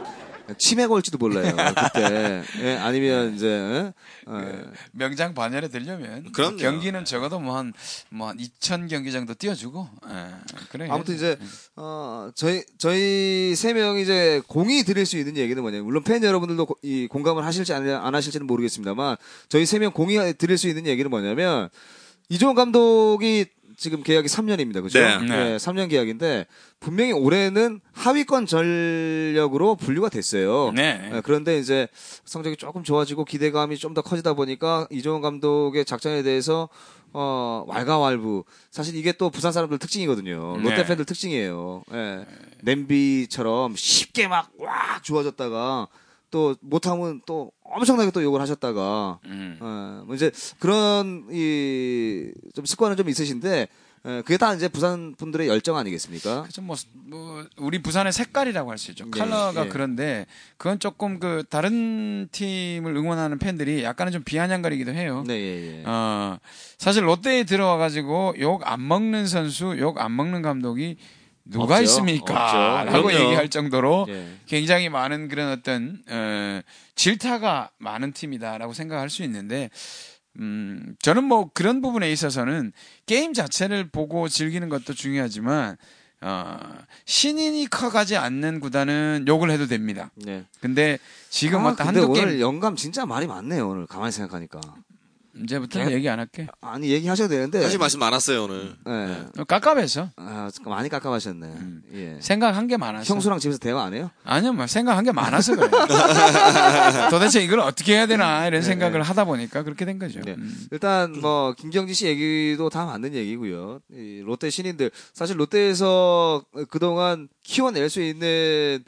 치매 걸지도 몰라요 그때 예, 아니면 이제 예? 어,
명장 반열에 들려면
그럼요.
경기는 적어도 뭐 뭐한 2천 경기 정도 뛰어주고 예, 그래.
아무튼 이제 어 저희 저희 세 명이 이제 공이 드릴 수 있는 얘기는 뭐냐면 물론 팬 여러분들도 고- 이 공감을 하실지 안, 안 하실지는 모르겠습니다만 저희 세 명 공이 드릴 수 있는 얘기는 뭐냐면 이종훈 감독이 지금 계약이 3년입니다. 그죠?
네.
네.
3년 계약인데 분명히 올해는 하위권 전력으로 분류가 됐어요.
네.
예, 그런데 이제 성적이 조금 좋아지고 기대감이 좀 더 커지다 보니까 이종훈 감독의 작전에 대해서 어 왈가왈부 사실 이게 또 부산 사람들 특징이거든요. 롯데
네.
팬들 특징이에요. 예. 냄비처럼 쉽게 막왁 좋아졌다가 또 못하면 또 엄청나게 또 욕을 하셨다가
음.
어, 뭐 이제 그런 이 좀 습관은 좀 있으신데 예, 그게 다 이제 부산 분들의 열정 아니겠습니까?
그죠 뭐, 뭐 우리 부산의 색깔이라고 할 수 있죠.
네,
컬러가
예.
그런데 그건 조금 그 다른 팀을 응원하는 팬들이 약간은 좀 비아냥거리기도 해요.
네, 예, 예.
어, 사실 롯데에 들어와 가지고 욕 안 먹는 선수, 욕 안 먹는 감독이 누가
없죠.
있습니까?
없죠.
라고
그럼요.
얘기할 정도로
예.
굉장히 많은 그런 어떤 어, 질타가 많은 팀이다라고 생각할 수 있는데 음, 저는 뭐 그런 부분에 있어서는 게임 자체를 보고 즐기는 것도 중요하지만 어, 신인이 커가지 않는 구단은 욕을 해도 됩니다.
네.
근데 지금
아,
어떤
근데
한두
오늘
게임
영감 진짜 말이 많네요 오늘 가만히 생각하니까
이제부터는
개-
얘기 안 할게.
아니 얘기하셔도 되는데
사실 말씀 많았어요 오늘.
예.
어, 깝깝해서
아 많이 깜깜하셨네
음.
예.
생각한 게 많아서.
형수랑 집에서 대화 안 해요?
아니요, 뭐 생각한 게 많아서 그래. 도대체 이걸 어떻게 해야 되나 이런 생각을 하다 보니까 그렇게 된 거죠.
네.
음.
일단 뭐 김경진 씨 얘기도 다 맞는 얘기고요. 이 롯데 신인들 사실 롯데에서 그동안 키워낼 수 있는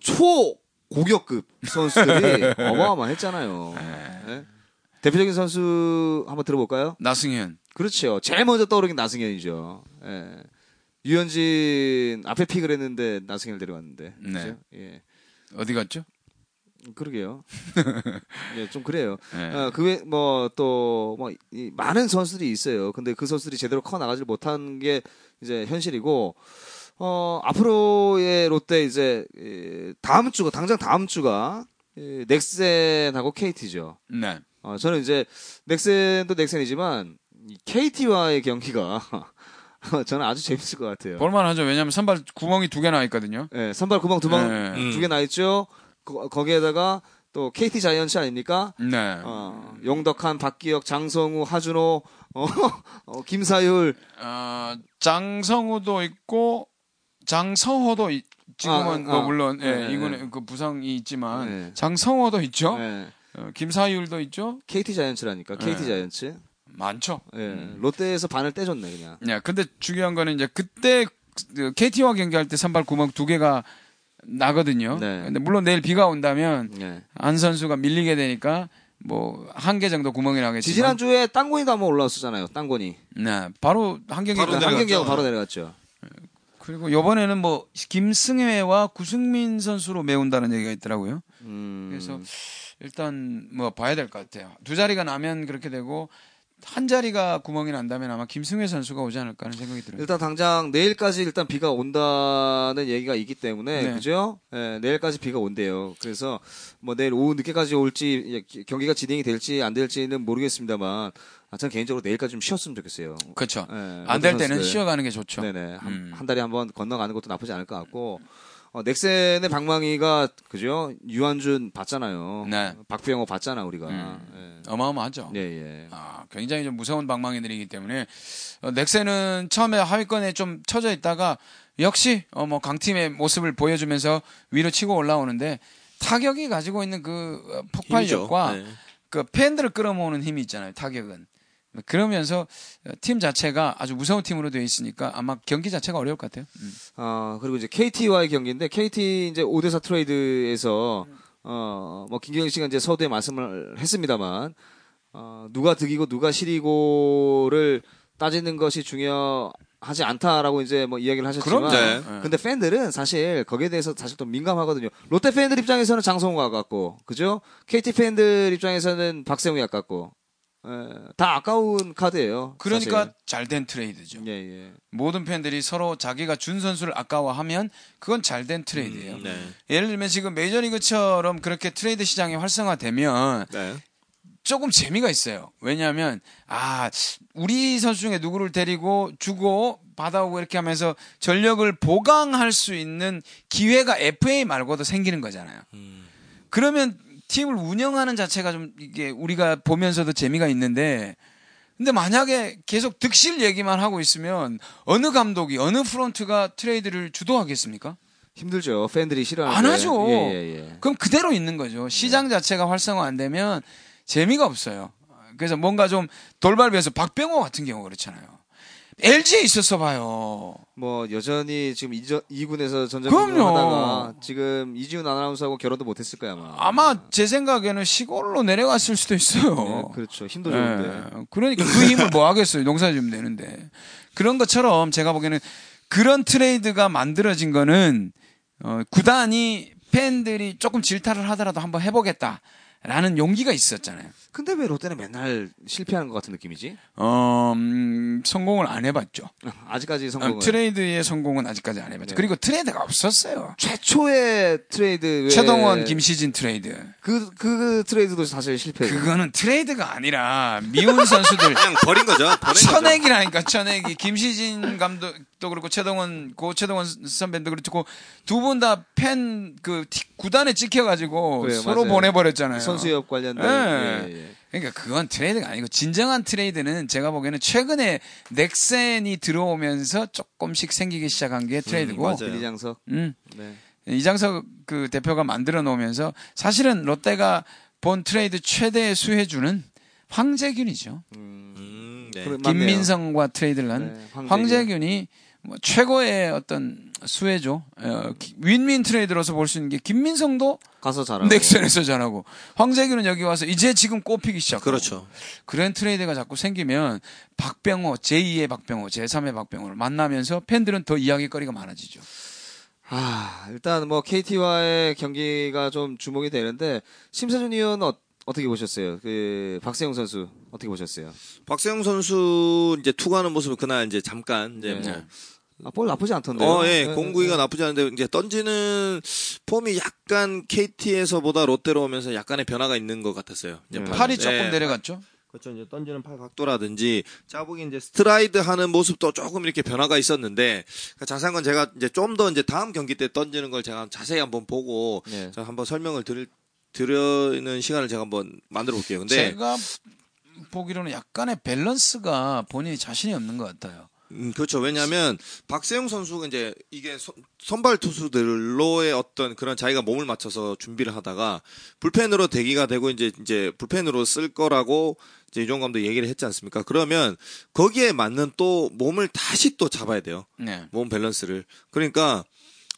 초 고격급 선수들이 어마어마했잖아요. 예? 대표적인 선수 한번 들어볼까요?
나승현.
그렇죠. 제일 먼저 떠오르긴 나승현이죠. 예. 유현진 앞에 픽을 했는데 나승현을 데려왔는데.
네.
그죠? 예.
어디 갔죠?
그러게요. 예, 좀 그래요.
네.
어, 그외 뭐또 뭐 이, 많은 선수들이 있어요. 근데 그 선수들이 제대로 커 나가지 못한 게 이제 현실이고 어 앞으로의 롯데 이제 이, 다음 주가 당장 다음 주가 이, 넥센하고 KT죠.
네.
어 저는 이제 넥센도 넥센이지만 이 KT와의 경기가 저는 아주 재밌을 것 같아요.
볼만하죠. 왜냐하면 선발 구멍이 두 개나 있거든요.
예, 선발 구멍 두방
네.
두개나 있죠. 거, 거기에다가 또 KT 자이언츠 아닙니까?
네.
어, 용덕한, 박기혁, 장성우, 하준호, 어, 어, 김사율,
어, 장성우도 있고 장성호도 있- 지금은
아,
뭐
아.
물론 예,
네,
이거는 그 부상이 있지만
네.
장성호도 있죠.
예,
어, 김사율도 있죠.
KT 자이언츠라니까, KT
네.
자이언츠.
많죠.
예, 롯데에서 반을 떼줬네 그냥.
야, 근데 중요한 거는 이제 그때 그 KT와 경기할 때 선발 구멍 두 개가 나거든요.
네.
근데 물론 내일 비가 온다면
예.
안 선수가 밀리게 되니까 뭐 한 개 정도 구멍이 나겠지만
지지난 주에 땅곤이도 한번 올라왔었잖아요. 땅곤이.
네, 바로 한 경기
한 경기하고
내려갔죠.
바로 내려갔죠.
그리고 이번에는 뭐 김승혜와 구승민 선수로 메운다는 얘기가 있더라고요.
음,
그래서 일단 뭐 봐야 될 것 같아요. 두 자리가 나면 그렇게 되고 한 자리가 구멍이 난다면 아마 김승혜 선수가 오지 않을까 하는 생각이 들어요.
일단 당장 내일까지 일단 비가 온다는 얘기가 있기 때문에
네.
그죠? 예, 내일까지 비가 온대요. 그래서 뭐 내일 오후 늦게까지 올지 예, 경기가 진행이 될지 안 될지는 모르겠습니다만 아, 전 개인적으로 내일까지 좀 쉬었으면 좋겠어요.
그렇죠.
예,
안될
모든
때는. 쉬어가는 게 좋죠.
네네 한,
음.
한 달에 한 번 건너가는 것도 나쁘지 않을 것 같고 어, 넥센의 방망이가 그죠? 유한준 봤잖아요.
네.
박병호 봤잖아 우리가.
음. 어마어마하죠.
예. 예, 예.
아, 굉장히 좀 무서운 방망이들이기 때문에 어, 넥센은 처음에 하위권에 좀 쳐져 있다가 역시 어, 뭐 강팀의 모습을 보여주면서 위로 치고 올라오는데 타격이 가지고 있는 그 어, 폭발력과.
네.
그 팬들을 끌어모으는 힘이 있잖아요. 타격은. 그러면서 어, 팀 자체가 아주 무서운 팀으로 되어 있으니까 아마 경기 자체가 어려울 것 같아요. 음.
아, 그리고 이제 KT와의 경기인데 KT 이제 5대4 트레이드에서 어, 뭐 김경희 씨가 이제 서두에 말씀을 했습니다만 어, 누가 득이고 누가 실이고를 따지는 것이 중요하지 않다라고 이제 뭐 이야기를 하셨지만
그럼요. 네.
근데 팬들은 사실 거기에 대해서 사실 좀 민감하거든요. 롯데 팬들 입장에서는 장성호가 아깝고 그죠? KT 팬들 입장에서는 박세웅이 아깝고 예, 다 아까운 카드예요.
그러니까 잘 된 트레이드죠.
예, 예.
모든 팬들이 서로 자기가 준 선수를 아까워하면 그건 잘 된 트레이드예요.
음, 네.
예를 들면 지금 메이저리그처럼 그렇게 트레이드 시장이 활성화되면
네.
조금 재미가 있어요. 왜냐하면 아 우리 선수 중에 누구를 데리고 주고 받아오고 이렇게 하면서 전력을 보강할 수 있는 기회가 FA 말고도 생기는 거잖아요. 그러면 팀을 운영하는 자체가 좀 이게 우리가 보면서도 재미가 있는데 근데 만약에 계속 득실 얘기만 하고 있으면 어느 감독이 어느 프론트가 트레이드를 주도하겠습니까?
힘들죠. 팬들이 싫어하는데.
안 하죠.
예, 예, 예.
그럼 그대로 있는 거죠. 시장 자체가 활성화 안 되면 재미가 없어요. 그래서 뭔가 좀 돌발비에서 박병호 같은 경우 그렇잖아요. LG에 있었어 봐요.
뭐 여전히 지금 이군에서
그럼요.
전전긍긍 하다가 지금 이지훈 아나운서하고 결혼도 못했을 거야 아마.
아마 제 생각에는 시골로 내려갔을 수도 있어요.
네, 그렇죠. 힘도 좋은데.
예, 그러니까 그 힘을 뭐 하겠어요. 농사 지으면 되는데. 그런 것처럼 제가 보기에는 그런 트레이드가 만들어진 거는 어, 구단이 팬들이 조금 질타를 하더라도 한번 해보겠다 라는 용기가 있었잖아요.
근데 왜 롯데는 맨날 실패하는 것 같은 느낌이지?
어, 음, 성공을 안 해봤죠.
아직까지 성공은.
어, 트레이드의 성공은 아직까지 안 해봤죠.
네.
그리고 트레이드가 없었어요.
최초의 트레이드
최동원, 김시진 트레이드.
그, 그 트레이드도 사실 실패.
그거는 트레이드가 아니라 미운 선수들
그냥 버린 거죠. 거죠.
천액이라니까 천액이 김시진 감독 도 그렇고 최동원 고 최동원 선배도 그렇고 두 분 다 팬 그 구단에 찍혀가지고
그래요,
서로
맞아요.
보내버렸잖아요.
선수협 관련된.
예.
예, 예.
그러니까 그건 트레이드가 아니고 진정한 트레이드는 제가 보기에는 최근에 넥센이 들어오면서 조금씩 생기기 시작한 게 트레이드고.
맞아요.
빌리 장석.
음.
네.
이장석 그 대표가 만들어 놓으면서 사실은 롯데가 본 트레이드 최대 수혜주는 황재균이죠.
음, 네.
그래, 맞네요.
김민성과 트레이드를 한
네, 황재균.
황재균이 뭐 최고의 어떤 수혜죠. 어, 기- 윈윈 트레이드로서 볼 수 있는 게 김민성도
가서 잘하고.
넥센에서 잘하고 황재균은 여기 와서 이제 지금 꼽히기 시작하고
그렇죠.
그런 트레이드가 자꾸 생기면 박병호 제2의 박병호 제3의 박병호를 만나면서 팬들은 더 이야기거리가 많아지죠.
아, 일단 뭐 KT와의 경기가 좀 주목이 되는데 심세준 의원 어, 어떻게 보셨어요? 그 박세용 선수 어떻게 보셨어요?
박세영 선수 이제 투구하는 모습을 그날 이제 잠깐 이제
네.
뭐
아, 볼 나쁘지 않던데요.
어, 예,
네,
공구위가
네.
나쁘지 않은데 이제 던지는 폼이 약간 KT에서보다 롯데로 오면서 약간의 변화가 있는 것 같았어요. 이제
네.
팔이
네.
조금 내려갔죠.
그렇죠. 이제 던지는 팔 각도라든지 자보기 이제 스트라이드 하는 모습도 조금 이렇게 변화가 있었는데 그러니까 자세한 건 제가 이제 좀 더 이제 다음 경기 때 던지는 걸 제가 자세히 한번 보고
네.
저 한번 설명을 드릴 드리는 시간을 제가 한번 만들어 볼게요. 근데
제가 보기로는 약간의 밸런스가 본인이 자신이 없는 것 같아요.
음, 그렇죠. 왜냐하면 박세웅 선수가 이제 이게 선- 선발 투수들로의 어떤 그런 자기가 몸을 맞춰서 준비를 하다가 불펜으로 대기가 되고 이제 이제 불펜으로 쓸 거라고 이제 이종운 감독 얘기를 했지 않습니까? 그러면 거기에 맞는 또 몸을 다시 또 잡아야 돼요.
네.
몸 밸런스를. 그러니까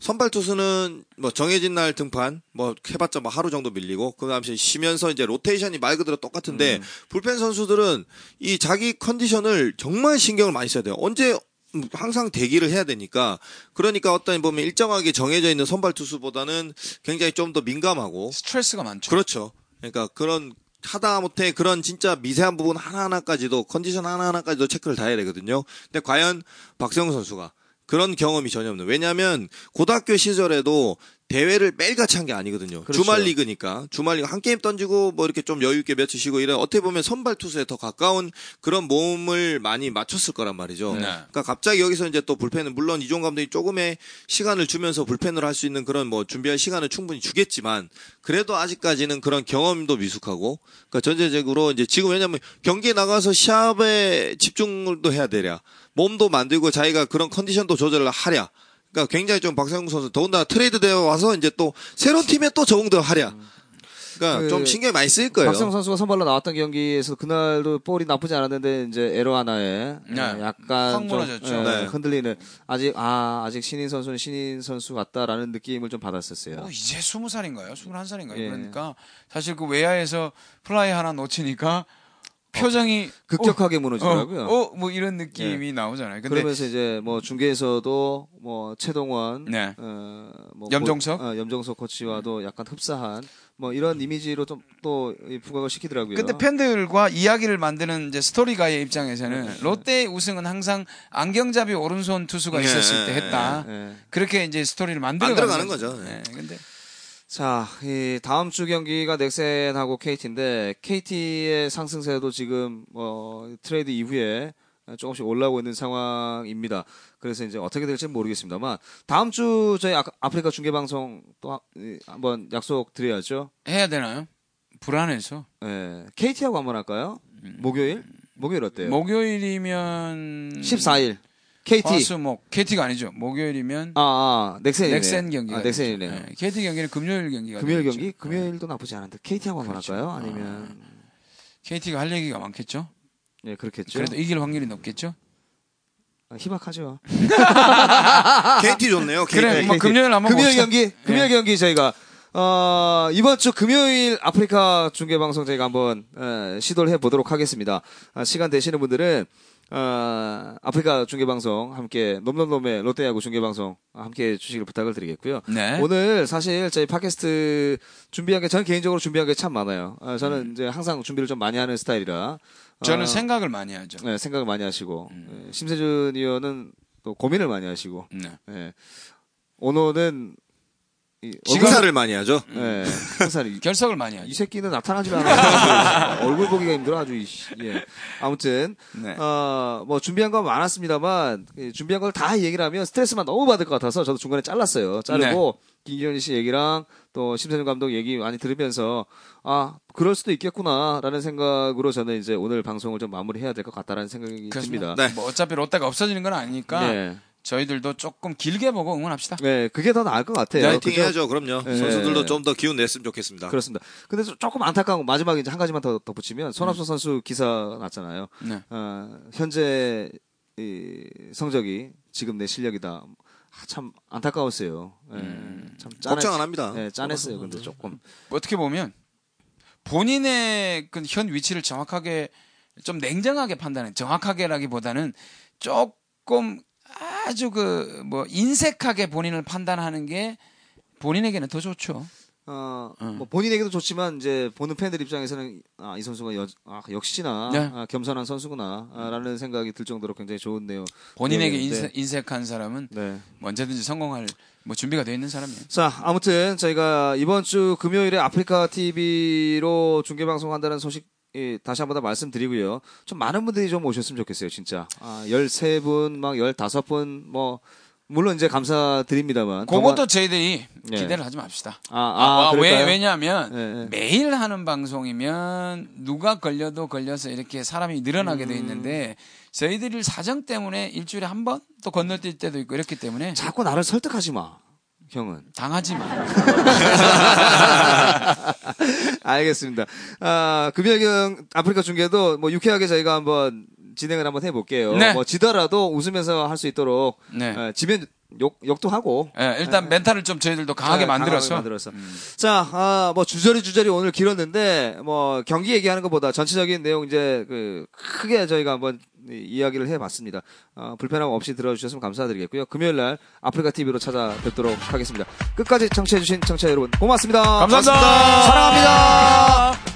선발 투수는 뭐 정해진 날 등판 뭐 해봤자 뭐 하루 정도 밀리고 그다음에 쉬면서 이제 로테이션이 말 그대로 똑같은데 불펜 선수들은 이 자기 컨디션을 정말 신경을 많이 써야 돼요. 언제 음, 항상 대기를 해야 되니까 그러니까 어떤 보면 일정하게 정해져 있는 선발 투수보다는 굉장히 좀 더 민감하고
스트레스가 많죠.
그렇죠. 그러니까 그런 하다못해 그런 진짜 미세한 부분 하나하나까지도 컨디션 하나하나까지도 체크를 다 해야 되거든요. 근데 과연 박세웅 선수가 그런 경험이 전혀 없는. 왜냐하면 고등학교 시절에도 대회를 매일같이 한 게 아니거든요.
그렇죠.
주말 리그니까 주말 리그 한 게임 던지고 뭐 이렇게 좀 여유 있게 며칠 쉬고 이런 어떻게 보면 선발 투수에 더 가까운 그런 몸을 많이 맞췄을 거란 말이죠.
네.
그러니까 갑자기 여기서 이제 또 불펜은 물론 이종 감독이 조금의 시간을 주면서 불펜을 할 수 있는 그런 뭐 준비할 시간을 충분히 주겠지만 그래도 아직까지는 그런 경험도 미숙하고 그러니까 전체적으로 이제 지금 왜냐면 경기에 나가서 시합에 집중도 해야 되랴 몸도 만들고 자기가 그런 컨디션도 조절을 하랴 그러니까 굉장히 좀 박세웅 선수 더군다나 트레이드 되어 와서 이제 또 새로운 팀에 또 적응도 하랴 그러니까
그
좀 신경이 많이 쓰일 거예요.
박세웅 선수가 선발로 나왔던 경기에서 그날도 볼이 나쁘지 않았는데 이제 에러 하나에
네.
예, 약간
확
좀. 예,
네.
흔들리는 아직 아 아직 신인 선수는 신인 선수 같다라는 느낌을 좀 받았었어요.
어, 이제 스무 살인가요? 스물한 살인가요?
예.
그러니까 사실 그 외야에서 플라이 하나 놓치니까 표정이
급격하게
어,
무너지더라고요.
어, 어, 뭐 이런 느낌이 나오잖아요. 근데
그러면서 이제 뭐 중계에서도 뭐 최동원,
네.
어, 뭐
염종석?
고- 어, 염종석 코치와도 약간 흡사한 뭐 이런 이미지로 좀 또 부각을 시키더라고요.
근데 팬들과 이야기를 만드는 이제 스토리가의 입장에서는 롯데의 우승은 항상 안경잡이 오른손 투수가
네,
있었을 때
네,
했다.
예.
그렇게 이제 스토리를 만들어
만들어가는 거죠.
네. 근데
자, 이 다음 주 경기가 넥센하고 KT인데 KT의 상승세도 지금 어 트레이드 이후에 조금씩 올라오고 있는 상황입니다. 그래서 이제 어떻게 될지 는 모르겠습니다만 다음 주 저희 아- 아프리카 중계 방송 또 한번 약속 드려야죠.
해야 되나요? 불안해서.
예. KT하고 한번 할까요? 목요일? 목요일 어때요?
목요일이면
14일. KT.
화수목 KT가 아니죠. 목요일이면
아, 아, 넥센이네.
넥센 경기가
아, 넥센이네요.
있죠. 네, KT 경기는 금요일 경기가
금요일
되겠죠.
경기? 금요일도 나쁘지 않은데 KT하고 한번
그렇죠.
할까요? 아니면
KT가 할 얘기가 많겠죠.
예, 그렇겠죠.
그래도 이길 확률이 높겠죠.
아, 희박하죠.
KT 좋네요. KT.
그래, 뭐
KT.
금요일 한번
금요일. 경기, 금요일 경기 저희가 어, 이번 주 금요일 아프리카 중계 방송 저희가 한번 에, 시도를 해 보도록 하겠습니다. 아, 시간 되시는 분들은 어, 아프리카 중계 방송 함께 놈놈놈의 롯데야구 중계 방송 함께 해 주시길 부탁을 드리겠고요.
네.
오늘 사실 저희 팟캐스트 준비한 게 저는 개인적으로 준비한 게 참 많아요. 아, 저는 이제 항상 준비를 좀 많이 하는 스타일이라
저는
어,
생각을 많이 하죠.
네, 생각을 많이 하시고 예, 심세준 의원은 또 고민을 많이 하시고
네.
예. 오늘은 이
식사를 많이 하죠.
예, 항상 이,
결석을 많이
이
하죠.
새끼는 나타나지도 않아. 얼굴 보기가 힘들어 아주. 이씨. 예. 아무튼
네.
어 뭐 준비한 건 많았습니다만 예, 준비한 걸 다 얘기를 하면 스트레스만 너무 받을 것 같아서 저도 중간에 잘랐어요. 자르고 김기현 씨 얘기랑 또 심세준 감독 얘기 많이 들으면서 아 그럴 수도 있겠구나라는 생각으로 저는 이제 오늘 방송을 좀 마무리해야 될 것 같다라는 생각이
그렇습니다.
듭니다.
네.
뭐 어차피 롯데가 없어지는 건 아니니까
네.
저희들도 조금 길게 보고 응원합시다.
네, 그게 더 나을 것 같아요.
파이팅
그죠?
해야죠. 그럼요.
네.
선수들도 좀 더 기운 냈으면 좋겠습니다.
그렇습니다. 근데 좀- 조금 안타까운 건 마지막에 이제 한 가지만 더 덧붙이면 손합수 선수 기사 났잖아요.
네.
어, 현재 이 성적이 지금 내 실력이다. 아, 참 안타까웠어요. 예, 참 짠했,
걱정 안 합니다.
예, 짠했어요. 근데 조금
어떻게 보면 본인의 그 현 위치를 정확하게 좀 냉정하게 판단해 정확하게라기보다는 조금 아주 그 뭐 인색하게 본인을 판단하는 게 본인에게는 더 좋죠.
어,
음.
뭐 본인에게도 좋지만 이제 보는 팬들 입장에서는 아, 이 선수가 여, 아, 역시나
네.
아, 겸손한 선수구나라는 생각이 들 정도로 굉장히 좋은데요.
본인에게
네, 네.
인색, 인색한 사람은
네.
뭐 언제든지 성공할 뭐 준비가 되어 있는 사람이에요.
자, 아무튼 저희가 이번 주 금요일에 아프리카 TV로 중계 방송한다는 소식 예, 다시 한 번 더 말씀드리고요. 좀 많은 분들이 좀 오셨으면 좋겠어요, 진짜. 아, 13분, 막 15분, 뭐, 물론 이제 감사드립니다만.
그것도 저희들이
예.
기대를 하지 맙시다.
아, 아,
아, 왜,
그럴까요?
왜냐하면
예, 예.
매일 하는 방송이면 누가 걸려도 걸려서 이렇게 사람이 늘어나게 돼 있는데 저희들이 사정 때문에 일주일에 한 번 또 건너뛸 때도 있고 이렇기 때문에
자꾸 나를 설득하지 마. 형은.
당하지 마.
알겠습니다. 아, 금요경 아프리카 중계도 뭐 유쾌하게 저희가 한번 진행을 한번 해볼게요.
네.
뭐 지더라도 웃으면서 할 수 있도록
네.
어, 지면 욕 욕도 하고
예, 일단 멘탈을 좀 저희들도 강하게
네,
만들어서
강하게 만들어서. 자, 아, 뭐 주저리 주저리 오늘 길었는데 뭐 경기 얘기하는 것보다 전체적인 내용 이제 그 크게 저희가 한번 이- 이야기를 해봤습니다. 어, 불편함 없이 들어주셨으면 감사드리겠고요. 금요일 날 아프리카 TV로 찾아뵙도록 하겠습니다. 끝까지 청취해주신 청취자 여러분 고맙습니다.
감사합니다.
사랑합니다.